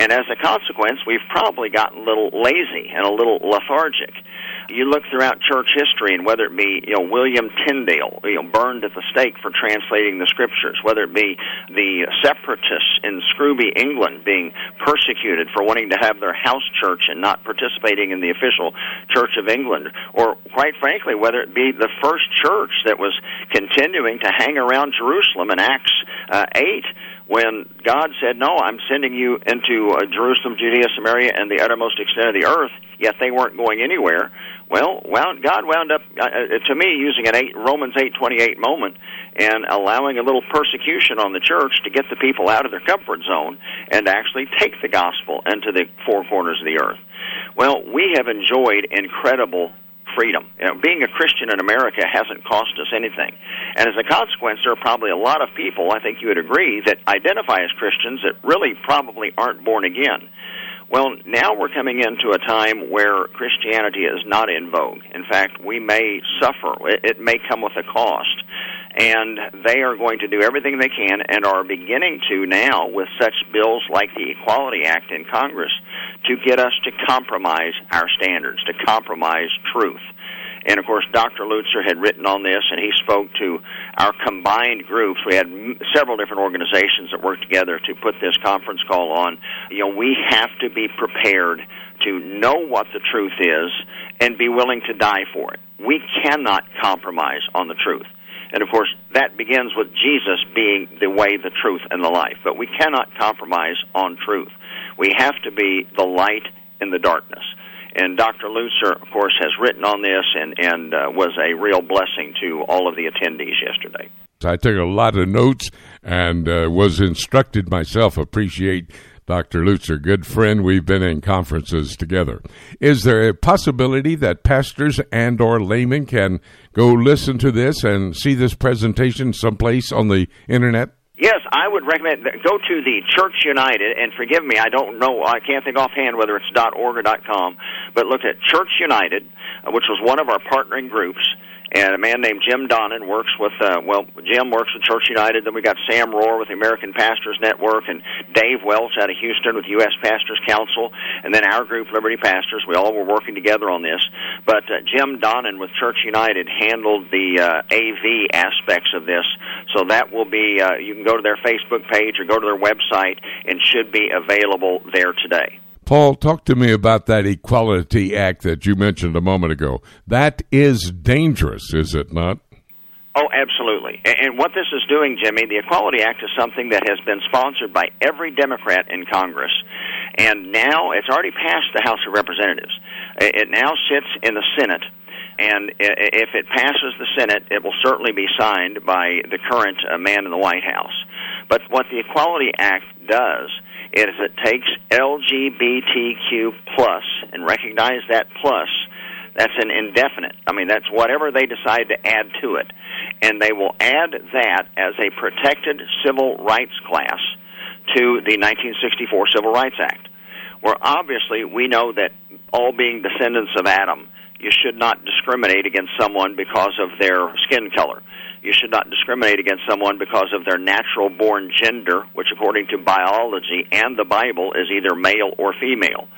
And as a consequence, we've probably gotten a little lazy and a little lethargic. You look throughout church history, and whether it be you know William Tyndale, you know burned at the stake for translating the scriptures, whether it be the separatists in Scrooby, England, being persecuted for wanting to have their house church and not participating in the official Church of England, or quite frankly, whether it be the first church that was continuing to hang around Jerusalem in Acts uh, eight when God said, "No, I'm sending you into uh, Jerusalem, Judea, Samaria, and the uttermost extent of the earth," yet they weren't going anywhere. Well, wound, God wound up, uh, uh, to me, using an eight, Romans eight twenty eight moment and allowing a little persecution on the church to get the people out of their comfort zone and actually take the gospel into the four corners of the earth. Well, we have enjoyed incredible freedom. You know, being a Christian in America hasn't cost us anything. And as a consequence, there are probably a lot of people, I think you would agree, that identify as Christians that really probably aren't born again. Well, now we're coming into a time where Christianity is not in vogue. In fact, we may suffer. It, may come with a cost. And they are going to do everything they can and are beginning to now with such bills like the Equality Act in Congress to get us to compromise our standards, to compromise truth. And of course, Dr. Lutzer had written on this, and he spoke to our combined groups. We had several different organizations that worked together to put this conference call on. You know, we have to be prepared to know what the truth is and be willing to die for it. We cannot compromise on the truth. And of course, that begins with Jesus being the way, the truth, and the life. But we cannot compromise on truth. We have to be the light in the darkness. And Dr. Lutzer, of course, has written on this and, and uh, was a real blessing to all of the attendees yesterday. I took a lot of notes and uh, was instructed myself. Appreciate Dr. Lutzer, good friend. We've been in conferences together. Is there a possibility that pastors and or laymen can go listen to this and see this presentation someplace on the internet? Yes, I would recommend go to the Church United, and forgive me, I don't know, I can't think offhand whether it's .org or .com, but look at Church United, uh, which was one of our partnering groups, and a man named Jim Domen works with uh, well Jim works with Church United. Then we got Sam Rohr with the American Pastors Network, and Dave Welch out of Houston with U.S. Pastors Council, and then our group Liberty Pastors. We all were working together on this. But uh, Jim Domen with Church United handled the uh, AV aspects of this, so that will be uh, you can go to their Facebook page or go to their website and should be available there today. Paul, talk to me about that Equality Act that you mentioned a moment ago. That is dangerous, is it not? Oh, absolutely. And what this is doing, Jimmy, the Equality Act is something that has been sponsored by every Democrat in Congress. And now it's already passed the House of Representatives. It now sits in the Senate. And if it passes the Senate, it will certainly be signed by the current uh, man in the White House. But what the Equality Act does is it takes LGBTQ plus and recognize that plus. That's an indefinite. I mean, that's whatever they decide to add to it and they will add that as a protected civil rights class to the 1964 Civil Rights Act, where obviously we know that all being descendants of Adam, you should not discriminate against someone because of their skin color. You should not discriminate against someone because of their natural born gender, which according to biology and the Bible is either male or female.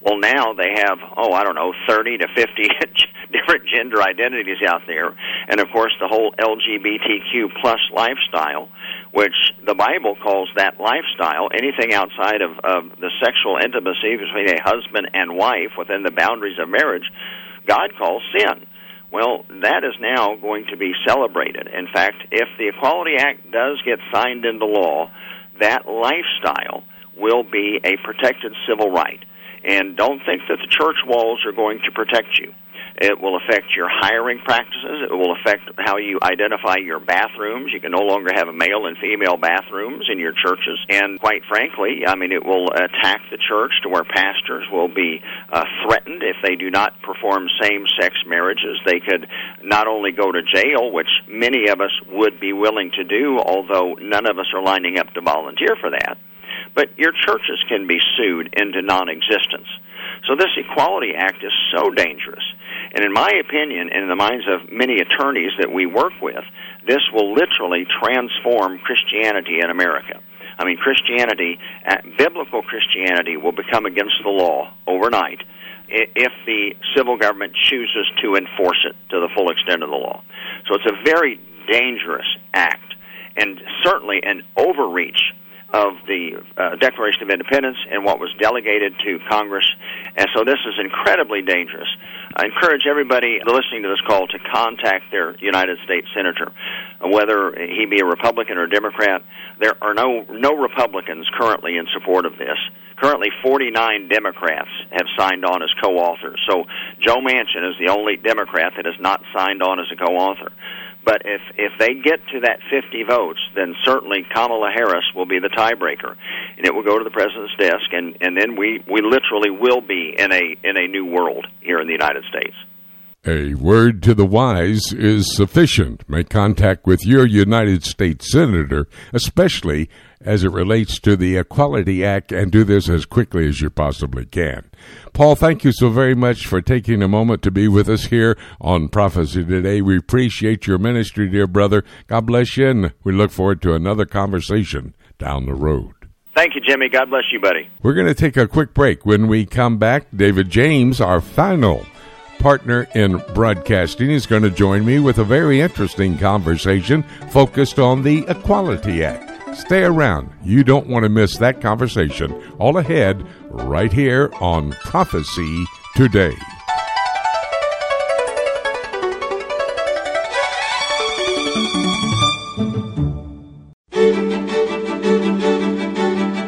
Well, now they have, oh, I don't know, 30 to 50 different gender identities out there. And of course, the whole LGBTQ plus lifestyle, which the Bible calls that lifestyle, anything outside of, of the sexual intimacy between a husband and wife within the boundaries of marriage, God calls sin. Well, that is now going to be celebrated. In fact, if the Equality Act does get signed into law, that lifestyle will be a protected civil right. And don't think that the church walls are going to protect you. It will affect your hiring practices. It will affect how you identify your bathrooms. You can no longer have male and female bathrooms in your churches. And quite frankly, I mean, it will attack the church to where pastors will be uh, threatened if they do not perform same sex marriages. They could not only go to jail, which many of us would be willing to do, although none of us are lining up to volunteer for that but your churches can be sued into non existence. So this Equality Act is so dangerous. And in my opinion, and in the minds of many attorneys that we work with, this will literally transform Christianity in America. I mean, Christianity, uh, biblical Christianity, will become against the law overnight if the civil government chooses to enforce it to the full extent of the law. So it's a very dangerous act, and certainly an overreach of the uh, Declaration of Independence and what was delegated to Congress. And so this is incredibly dangerous. I encourage everybody listening to this call to contact their United States senator, whether he be a Republican or a Democrat. There are no no Republicans currently in support of this. Currently, 49 Democrats have signed on as co-authors. So Joe Manchin is the only Democrat that has not signed on as a co-author. But if if they get to that 50 votes, then certainly Kamala Harris will be the tiebreaker, and it will go to the president's desk, and and then we we literally will be in a in a new world here in the United States. A word to the wise is sufficient. Make contact with your United States Senator, especially as it relates to the Equality Act, and do this as quickly as you possibly can. Paul, thank you so very much for taking a moment to be with us here on Prophecy Today. We appreciate your ministry, dear brother. God bless you, and we look forward to another conversation down the road. Thank you, Jimmy. God bless you, buddy. We're going to take a quick break. When we come back, David James, our final partner in broadcasting, is going to join me with a very interesting conversation focused on the Equality Act. Stay around. You don't want to miss that conversation. All ahead, right here on Prophecy Today.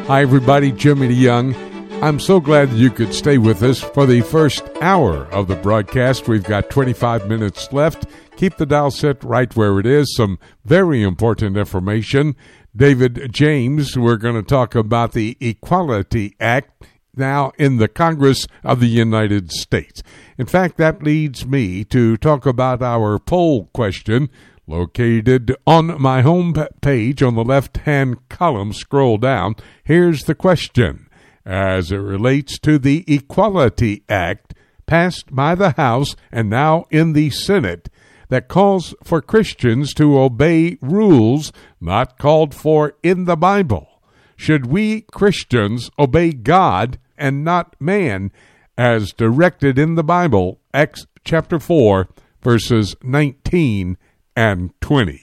Hi, everybody. Jimmy DeYoung. I'm so glad you could stay with us for the first hour of the broadcast. We've got 25 minutes left. Keep the dial set right where it is. Some very important information David James. We're going to talk about the Equality Act now in the Congress of the United States. In fact, that leads me to talk about our poll question located on my home page on the left hand column. Scroll down. Here's the question as it relates to the Equality Act passed by the House and now in the Senate that calls for Christians to obey rules not called for in the Bible. Should we Christians obey God and not man as directed in the Bible? Acts chapter 4, verses 19 and 20.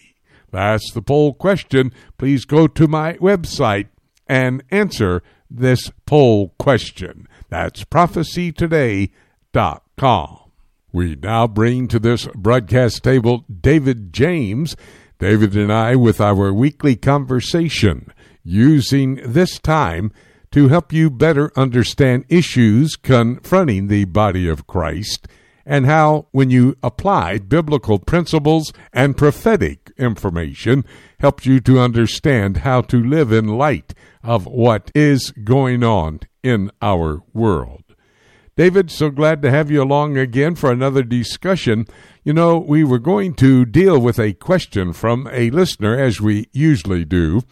That's the poll question. Please go to my website and answer this poll question. That's prophecytoday.com. We now bring to this broadcast table David James. David and I with our weekly conversation, using this time to help you better understand issues confronting the body of Christ and how, when you apply biblical principles and prophetic information, helps you to understand how to live in light of what is going on in our world. David, so glad to have you along again for another discussion. You know, we were going to deal with a question from a listener, as we usually do,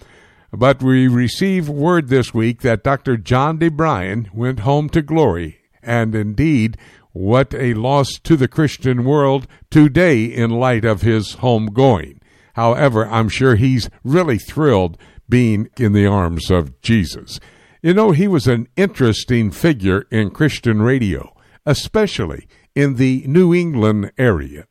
but we received word this week that Dr. John DeBrine went home to glory, and indeed, what a loss to the Christian world today in light of his home going. However, I'm sure he's really thrilled being in the arms of Jesus. You know, he was an interesting figure in Christian radio, especially in the New England area.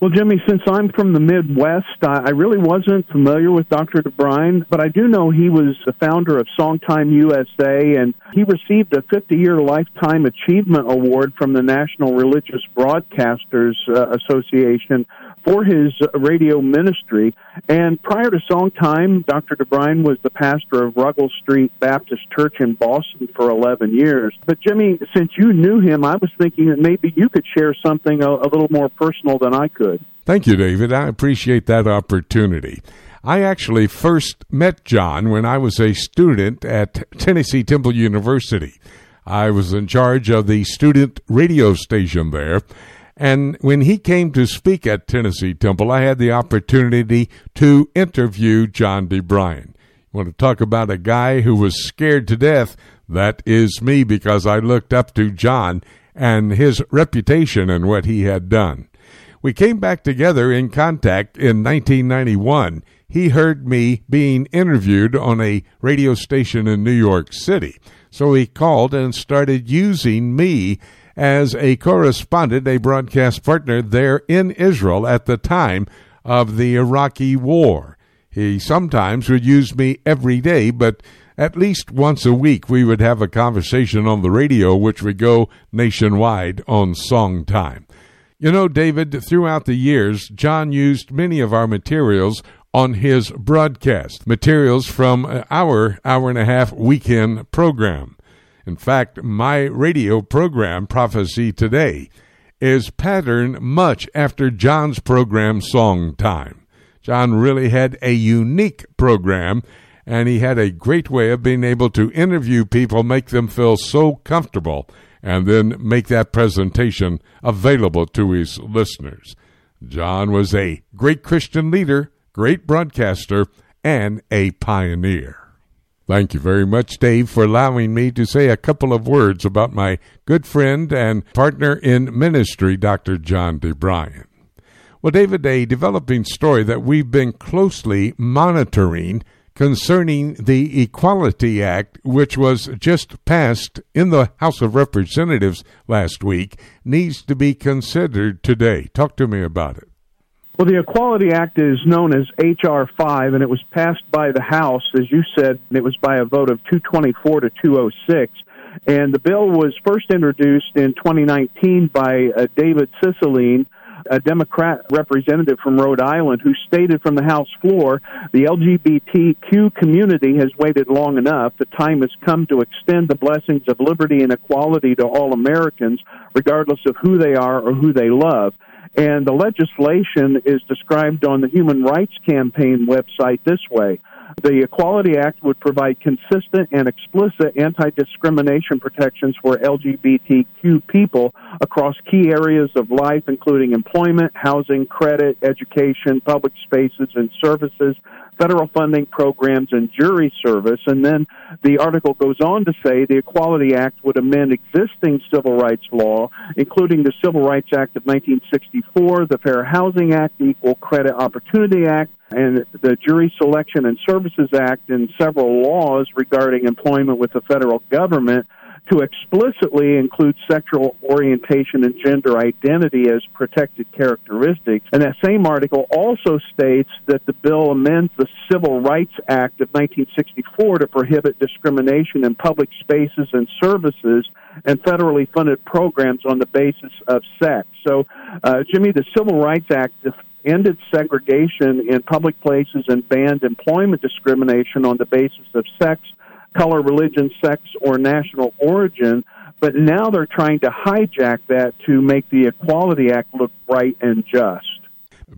Well, Jimmy, since I'm from the Midwest, I really wasn't familiar with Dr. DeBrine, but I do know he was the founder of Songtime USA, and he received a 50 year Lifetime Achievement Award from the National Religious Broadcasters uh, Association for his radio ministry. And prior to Songtime, Dr. DeBrine was the pastor of Ruggles Street Baptist Church in Boston for 11 years. But Jimmy, since you knew him, I was thinking that maybe you could share something a, a little more personal than I could. Thank you, David. I appreciate that opportunity. I actually first met John when I was a student at Tennessee Temple University. I was in charge of the student radio station there, and when he came to speak at Tennessee Temple, I had the opportunity to interview John DeBrine. You want to talk about a guy who was scared to death? That is me because I looked up to John and his reputation and what he had done. We came back together in contact in 1991. He heard me being interviewed on a radio station in New York City. So he called and started using me as a correspondent, a broadcast partner there in Israel at the time of the Iraqi war. He sometimes would use me every day, but at least once a week we would have a conversation on the radio, which would go nationwide on song time. You know, David, throughout the years, John used many of our materials on his broadcast, materials from our hour and a half weekend program. In fact, my radio program, Prophecy Today, is patterned much after John's program, Song Time. John really had a unique program, and he had a great way of being able to interview people, make them feel so comfortable, and then make that presentation available to his listeners. John was a great Christian leader, great broadcaster, and a pioneer. Thank you very much, Dave, for allowing me to say a couple of words about my good friend and partner in ministry, Dr. John DeBrine. Well, David, a developing story that we've been closely monitoring concerning the Equality Act, which was just passed in the House of Representatives last week, needs to be considered today. Talk to me about it. Well, the Equality Act is known as H.R. 5, and it was passed by the House, as you said, it was by a vote of 224 to 206. And the bill was first introduced in 2019 by uh, David Cicilline, a Democrat representative from Rhode Island, who stated from the House floor the LGBTQ community has waited long enough. The time has come to extend the blessings of liberty and equality to all Americans, regardless of who they are or who they love. And the legislation is described on the Human Rights Campaign website this way. The Equality Act would provide consistent and explicit anti discrimination protections for LGBTQ people across key areas of life, including employment, housing, credit, education, public spaces, and services, federal funding programs, and jury service. And then the article goes on to say the Equality Act would amend existing civil rights law, including the Civil Rights Act of 1964, the Fair Housing Act, the Equal Credit Opportunity Act, and the Jury Selection and Services Act, and several laws regarding employment with the federal government to explicitly include sexual orientation and gender identity as protected characteristics. And that same article also states that the bill amends the Civil Rights Act of 1964 to prohibit discrimination in public spaces and services and federally funded programs on the basis of sex. So, uh, Jimmy, the Civil Rights Act ended segregation in public places and banned employment discrimination on the basis of sex, color, religion, sex, or national origin. But now they're trying to hijack that to make the Equality Act look right and just.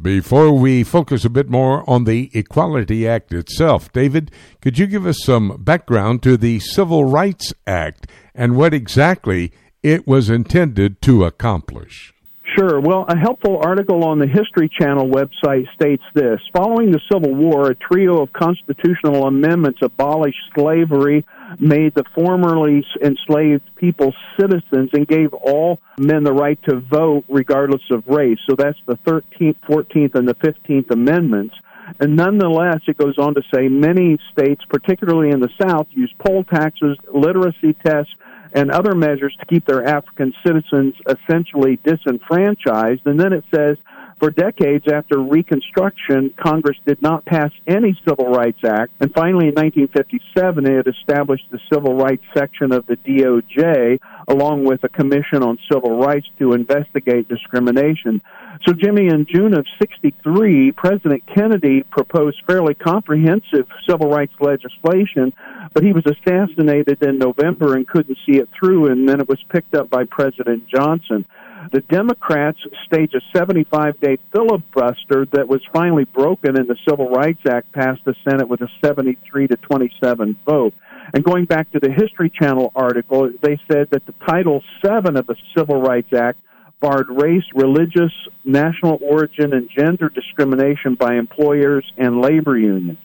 Before we focus a bit more on the Equality Act itself, David, could you give us some background to the Civil Rights Act and what exactly it was intended to accomplish? Sure. Well, a helpful article on the History Channel website states this Following the Civil War, a trio of constitutional amendments abolished slavery, made the formerly enslaved people citizens, and gave all men the right to vote regardless of race. So that's the 13th, 14th, and the 15th Amendments. And nonetheless, it goes on to say many states, particularly in the South, use poll taxes, literacy tests, and other measures to keep their African citizens essentially disenfranchised. And then it says, for decades after Reconstruction, Congress did not pass any Civil Rights Act. And finally, in 1957, it established the Civil Rights Section of the DOJ, along with a Commission on Civil Rights to investigate discrimination. So, Jimmy, in June of 63, President Kennedy proposed fairly comprehensive civil rights legislation, but he was assassinated in November and couldn't see it through, and then it was picked up by President Johnson. The Democrats staged a 75 day filibuster that was finally broken, and the Civil Rights Act passed the Senate with a 73 to 27 vote. And going back to the History Channel article, they said that the Title VII of the Civil Rights Act barred race, religious, national origin, and gender discrimination by employers and labor unions.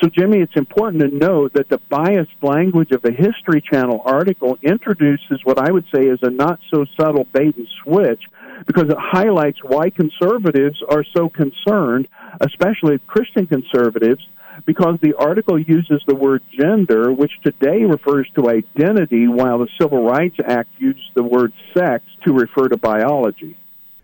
So, Jimmy, it's important to note that the biased language of the History Channel article introduces what I would say is a not so subtle bait and switch because it highlights why conservatives are so concerned, especially Christian conservatives, because the article uses the word gender, which today refers to identity, while the Civil Rights Act used the word sex to refer to biology.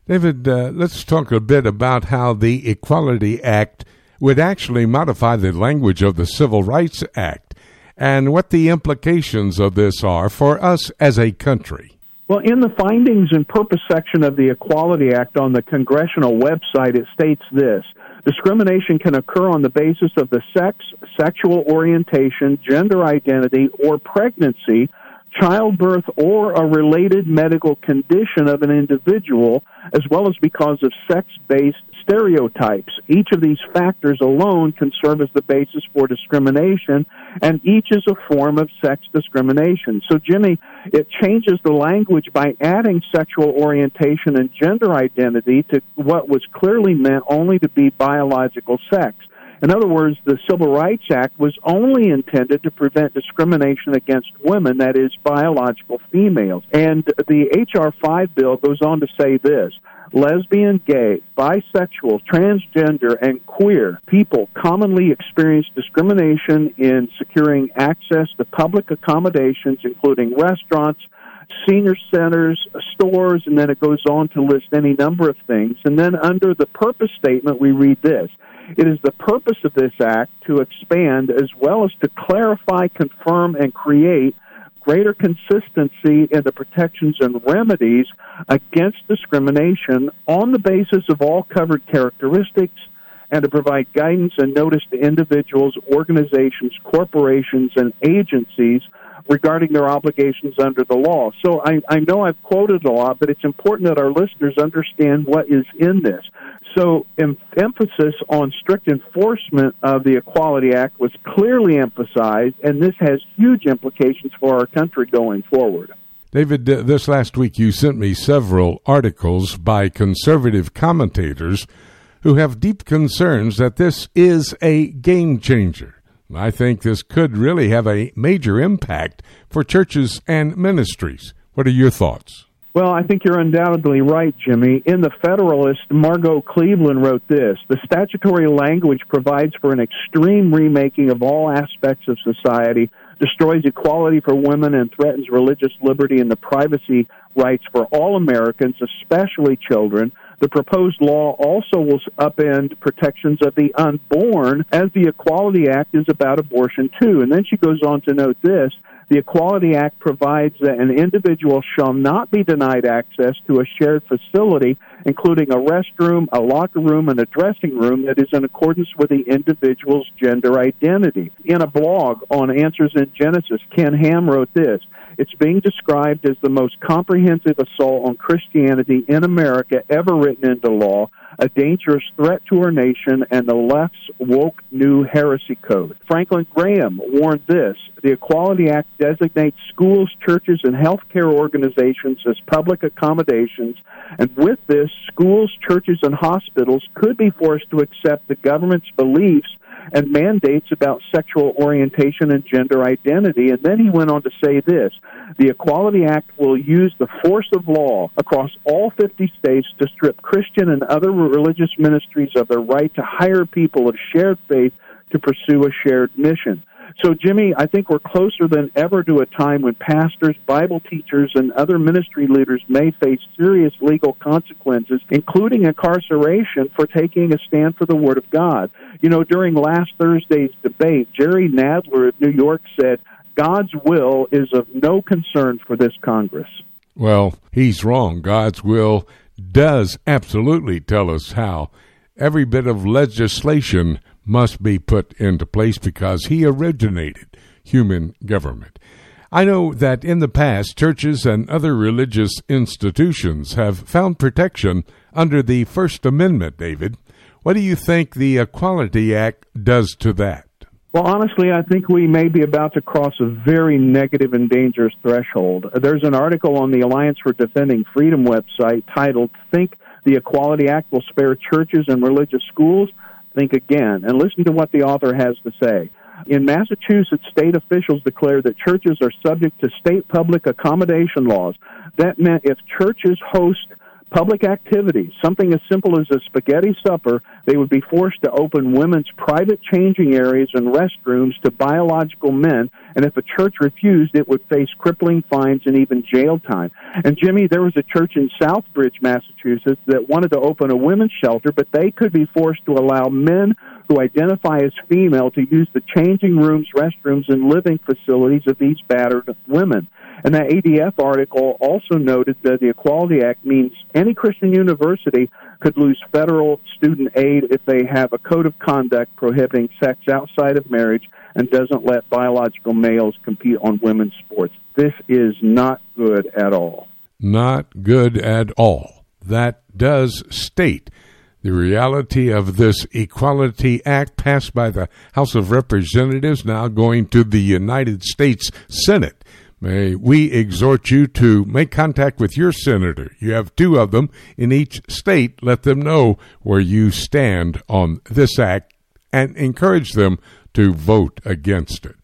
David, uh, let's talk a bit about how the Equality Act would actually modify the language of the Civil Rights Act and what the implications of this are for us as a country. Well, in the findings and purpose section of the Equality Act on the congressional website, it states this discrimination can occur on the basis of the sex, sexual orientation, gender identity, or pregnancy childbirth or a related medical condition of an individual, as well as because of sex based stereotypes. Each of these factors alone can serve as the basis for discrimination, and each is a form of sex discrimination. So, Jimmy, it changes the language by adding sexual orientation and gender identity to what was clearly meant only to be biological sex. In other words, the Civil Rights Act was only intended to prevent discrimination against women, that is, biological females. And the H.R. 5 bill goes on to say this lesbian, gay, bisexual, transgender, and queer people commonly experience discrimination in securing access to public accommodations, including restaurants, senior centers, stores, and then it goes on to list any number of things. And then under the purpose statement, we read this. It is the purpose of this act to expand as well as to clarify, confirm, and create greater consistency in the protections and remedies against discrimination on the basis of all covered characteristics and to provide guidance and notice to individuals, organizations, corporations, and agencies regarding their obligations under the law. So I, I know I've quoted a lot, but it's important that our listeners understand what is in this. So, em- emphasis on strict enforcement of the Equality Act was clearly emphasized, and this has huge implications for our country going forward. David, this last week you sent me several articles by conservative commentators who have deep concerns that this is a game changer. I think this could really have a major impact for churches and ministries. What are your thoughts? Well, I think you're undoubtedly right, Jimmy. In The Federalist, Margot Cleveland wrote this The statutory language provides for an extreme remaking of all aspects of society, destroys equality for women and threatens religious liberty and the privacy rights for all Americans, especially children. The proposed law also will upend protections of the unborn, as the Equality Act is about abortion too. And then she goes on to note this the Equality Act provides that an individual shall not be denied access to a shared facility, including a restroom, a locker room, and a dressing room that is in accordance with the individual's gender identity. In a blog on Answers in Genesis, Ken Ham wrote this it's being described as the most comprehensive assault on Christianity in America ever written into law, a dangerous threat to our nation, and the left's woke new heresy code. Franklin Graham warned this the Equality Act designates schools, churches, and healthcare organizations as public accommodations, and with this, schools, churches, and hospitals could be forced to accept the government's beliefs and mandates about sexual orientation and gender identity. And then he went on to say this the Equality Act will use the force of law across all 50 states to strip Christian and other religious ministries of their right to hire people of shared faith to pursue a shared mission. So, Jimmy, I think we're closer than ever to a time when pastors, Bible teachers, and other ministry leaders may face serious legal consequences, including incarceration, for taking a stand for the Word of God. You know, during last Thursday's debate, Jerry Nadler of New York said, God's will is of no concern for this Congress. Well, he's wrong. God's will does absolutely tell us how. Every bit of legislation must be put into place because he originated human government. I know that in the past, churches and other religious institutions have found protection under the First Amendment, David. What do you think the Equality Act does to that? Well, honestly, I think we may be about to cross a very negative and dangerous threshold. There's an article on the Alliance for Defending Freedom website titled Think the Equality Act Will Spare Churches and Religious Schools think again and listen to what the author has to say. In Massachusetts, state officials declared that churches are subject to state public accommodation laws. That meant if churches host public activities, something as simple as a spaghetti supper, they would be forced to open women's private changing areas and restrooms to biological men, and if a church refused, it would face crippling fines and even jail time. And Jimmy, there was a church in Southbridge, Massachusetts, that wanted to open a women's shelter, but they could be forced to allow men who identify as female to use the changing rooms, restrooms, and living facilities of these battered women. And that ADF article also noted that the Equality Act means any Christian university could lose federal student aid if they have a code of conduct prohibiting sex outside of marriage and doesn't let biological males compete on women's sports. This is not good at all. Not good at all. That does state the reality of this Equality Act passed by the House of Representatives, now going to the United States Senate. May we exhort you to make contact with your senator. You have two of them in each state. Let them know where you stand on this act and encourage them to vote against it.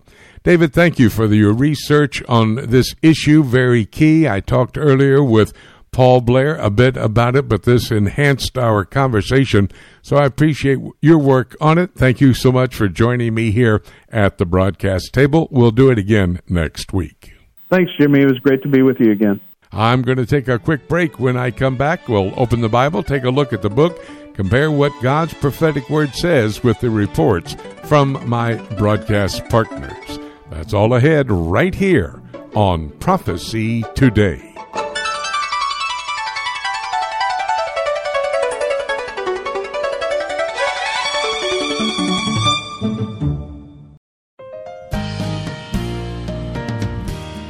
David, thank you for your research on this issue. Very key. I talked earlier with Paul Blair a bit about it, but this enhanced our conversation. So I appreciate your work on it. Thank you so much for joining me here at the broadcast table. We'll do it again next week. Thanks, Jimmy. It was great to be with you again. I'm going to take a quick break. When I come back, we'll open the Bible, take a look at the book, compare what God's prophetic word says with the reports from my broadcast partners. That's all ahead right here on Prophecy Today.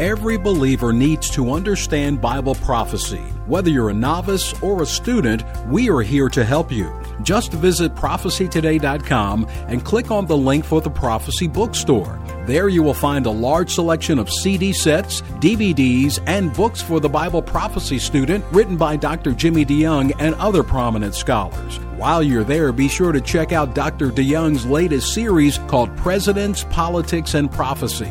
Every believer needs to understand Bible prophecy. Whether you're a novice or a student, we are here to help you. Just visit prophecytoday.com and click on the link for the Prophecy Bookstore. There you will find a large selection of CD sets, DVDs, and books for the Bible prophecy student written by Dr. Jimmy DeYoung and other prominent scholars. While you're there, be sure to check out Dr. DeYoung's latest series called Presidents, Politics, and Prophecy.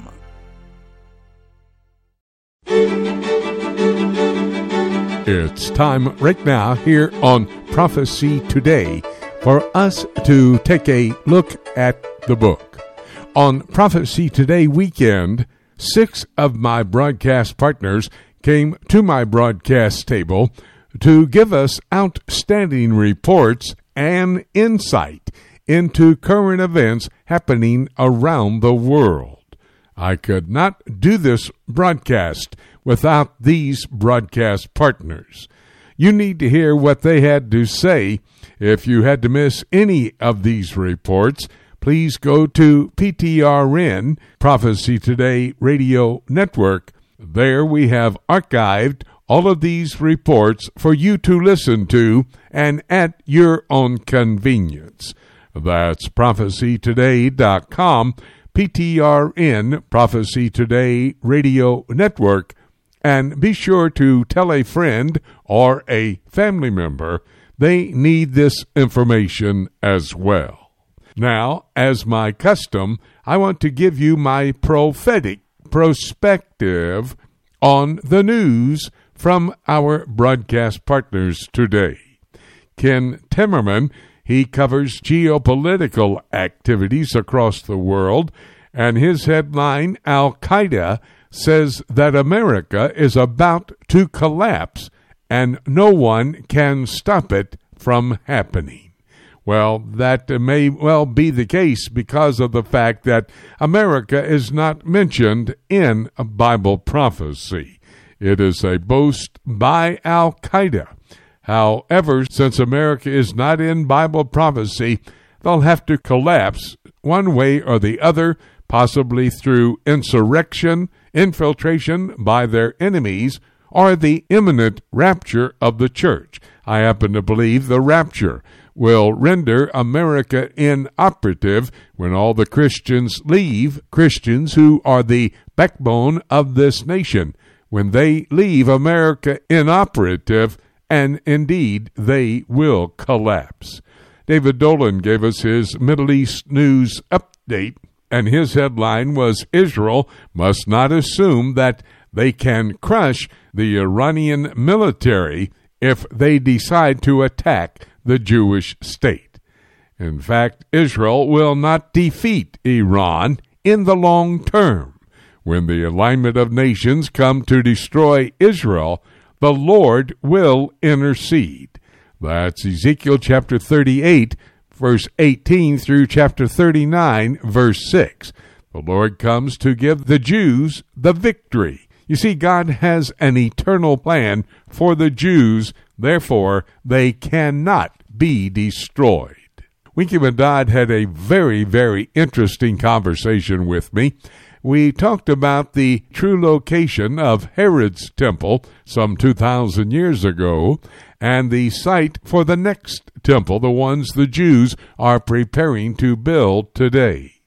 It's time right now here on Prophecy Today for us to take a look at the book. On Prophecy Today weekend, six of my broadcast partners came to my broadcast table to give us outstanding reports and insight into current events happening around the world. I could not do this broadcast without these broadcast partners. You need to hear what they had to say. If you had to miss any of these reports, please go to PTRN, Prophecy Today Radio Network. There we have archived all of these reports for you to listen to and at your own convenience. That's prophecytoday.com, PTRN, Prophecy Today Radio Network. And be sure to tell a friend or a family member they need this information as well. Now, as my custom, I want to give you my prophetic perspective on the news from our broadcast partners today. Ken Timmerman, he covers geopolitical activities across the world, and his headline, Al Qaeda, says that America is about to collapse and no one can stop it from happening. Well, that may well be the case because of the fact that America is not mentioned in Bible prophecy. It is a boast by Al Qaeda. However, since America is not in Bible prophecy, they'll have to collapse one way or the other, possibly through insurrection, infiltration by their enemies, or the imminent rapture of the church. I happen to believe the rapture will render America inoperative when all the Christians leave, Christians who are the backbone of this nation. When they leave America inoperative, and indeed they will collapse. David Dolan gave us his Middle East news update, and his headline was Israel must not assume that they can crush the Iranian military if they decide to attack the Jewish state. In fact, Israel will not defeat Iran in the long term. When the alignment of nations come to destroy Israel, the Lord will intercede. That's Ezekiel chapter 38, verse 18 through chapter 39, verse 6. The Lord comes to give the Jews the victory. You see, God has an eternal plan for the Jews, therefore, they cannot be destroyed. Winkie Dodd had a very, very interesting conversation with me. We talked about the true location of Herod's temple some 2,000 years ago and the site for the next temple, the ones the Jews are preparing to build today.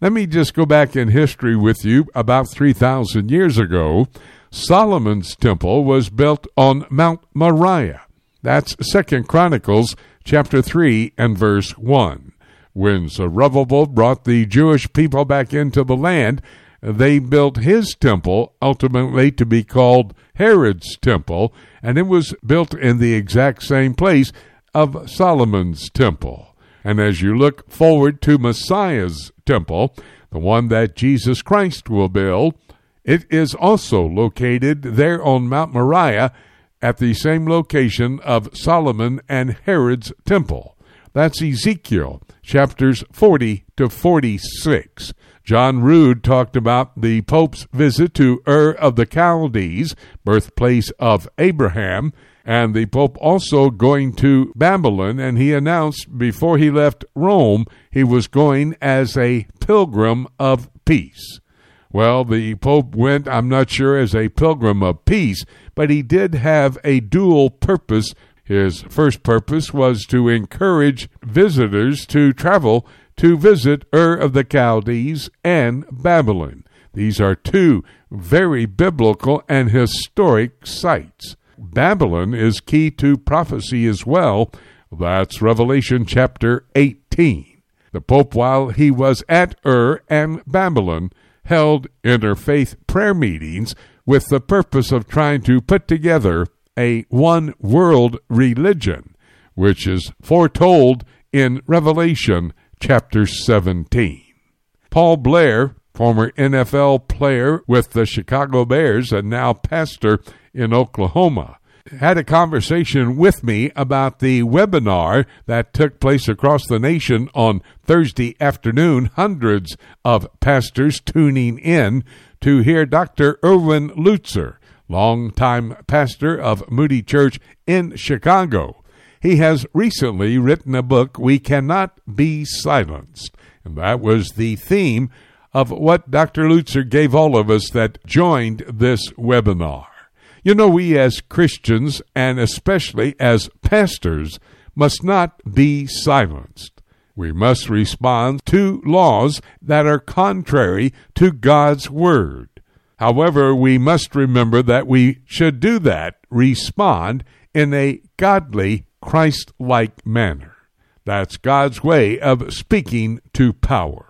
Let me just go back in history with you. About 3,000 years ago, Solomon's temple was built on Mount Moriah. That's Second Chronicles chapter 3 and verse 1. When Zerubbabel brought the Jewish people back into the land, they built his temple, ultimately to be called Herod's temple, and it was built in the exact same place of Solomon's temple. And as you look forward to Messiah's temple, the one that Jesus Christ will build, it is also located there on Mount Moriah at the same location of Solomon and Herod's temple. That's Ezekiel chapters 40 to 46. John Rood talked about the Pope's visit to Ur of the Chaldees, birthplace of Abraham, and the Pope also going to Babylon, and he announced before he left Rome he was going as a pilgrim of peace. Well, the Pope went, I'm not sure, as a pilgrim of peace, but he did have a dual purpose. His first purpose was to encourage visitors to travel to visit Ur of the Chaldees and Babylon. These are two very biblical and historic sites. Babylon is key to prophecy as well. That's Revelation chapter 18. The Pope, while he was at Ur and Babylon, held interfaith prayer meetings with the purpose of trying to put together a one world religion, which is foretold in Revelation chapter 17. Paul Blair, former NFL player with the Chicago Bears and now pastor in Oklahoma, had a conversation with me about the webinar that took place across the nation on Thursday afternoon. Hundreds of pastors tuning in to hear Dr. Erwin Lutzer, longtime pastor of Moody Church in Chicago. He has recently written a book, We Cannot Be Silenced. And that was the theme of what Dr. Lutzer gave all of us that joined this webinar. You know, we as Christians, and especially as pastors, must not be silenced. We must respond to laws that are contrary to God's Word. However, we must remember that we should do that, respond in a godly Christ like manner. That's God's way of speaking to power.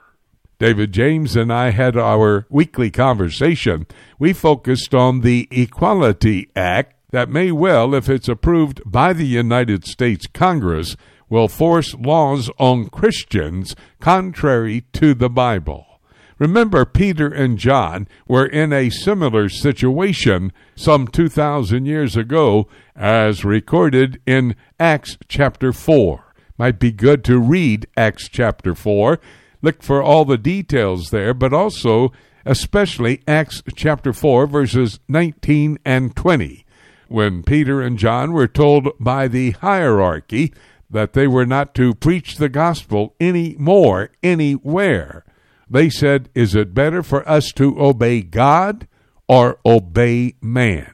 David James and I had our weekly conversation. We focused on the Equality Act that may well, if it's approved by the United States Congress, will force laws on Christians contrary to the Bible. Remember, Peter and John were in a similar situation some 2,000 years ago, as recorded in Acts chapter 4. Might be good to read Acts chapter 4. Look for all the details there, but also, especially Acts chapter 4, verses 19 and 20, when Peter and John were told by the hierarchy that they were not to preach the gospel any more anywhere. They said, Is it better for us to obey God or obey man?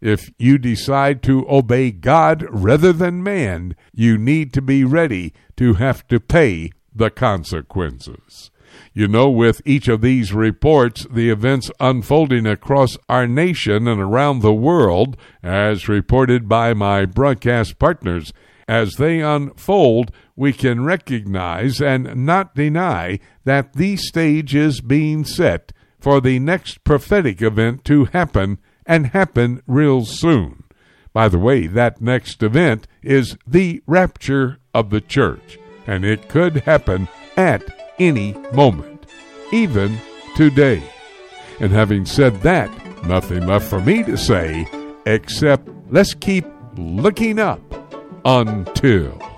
If you decide to obey God rather than man, you need to be ready to have to pay the consequences. You know, with each of these reports, the events unfolding across our nation and around the world, as reported by my broadcast partners, as they unfold, we can recognize and not deny that the stage is being set for the next prophetic event to happen and happen real soon. By the way, that next event is the rapture of the church, and it could happen at any moment, even today. And having said that, nothing left for me to say except let's keep looking up until.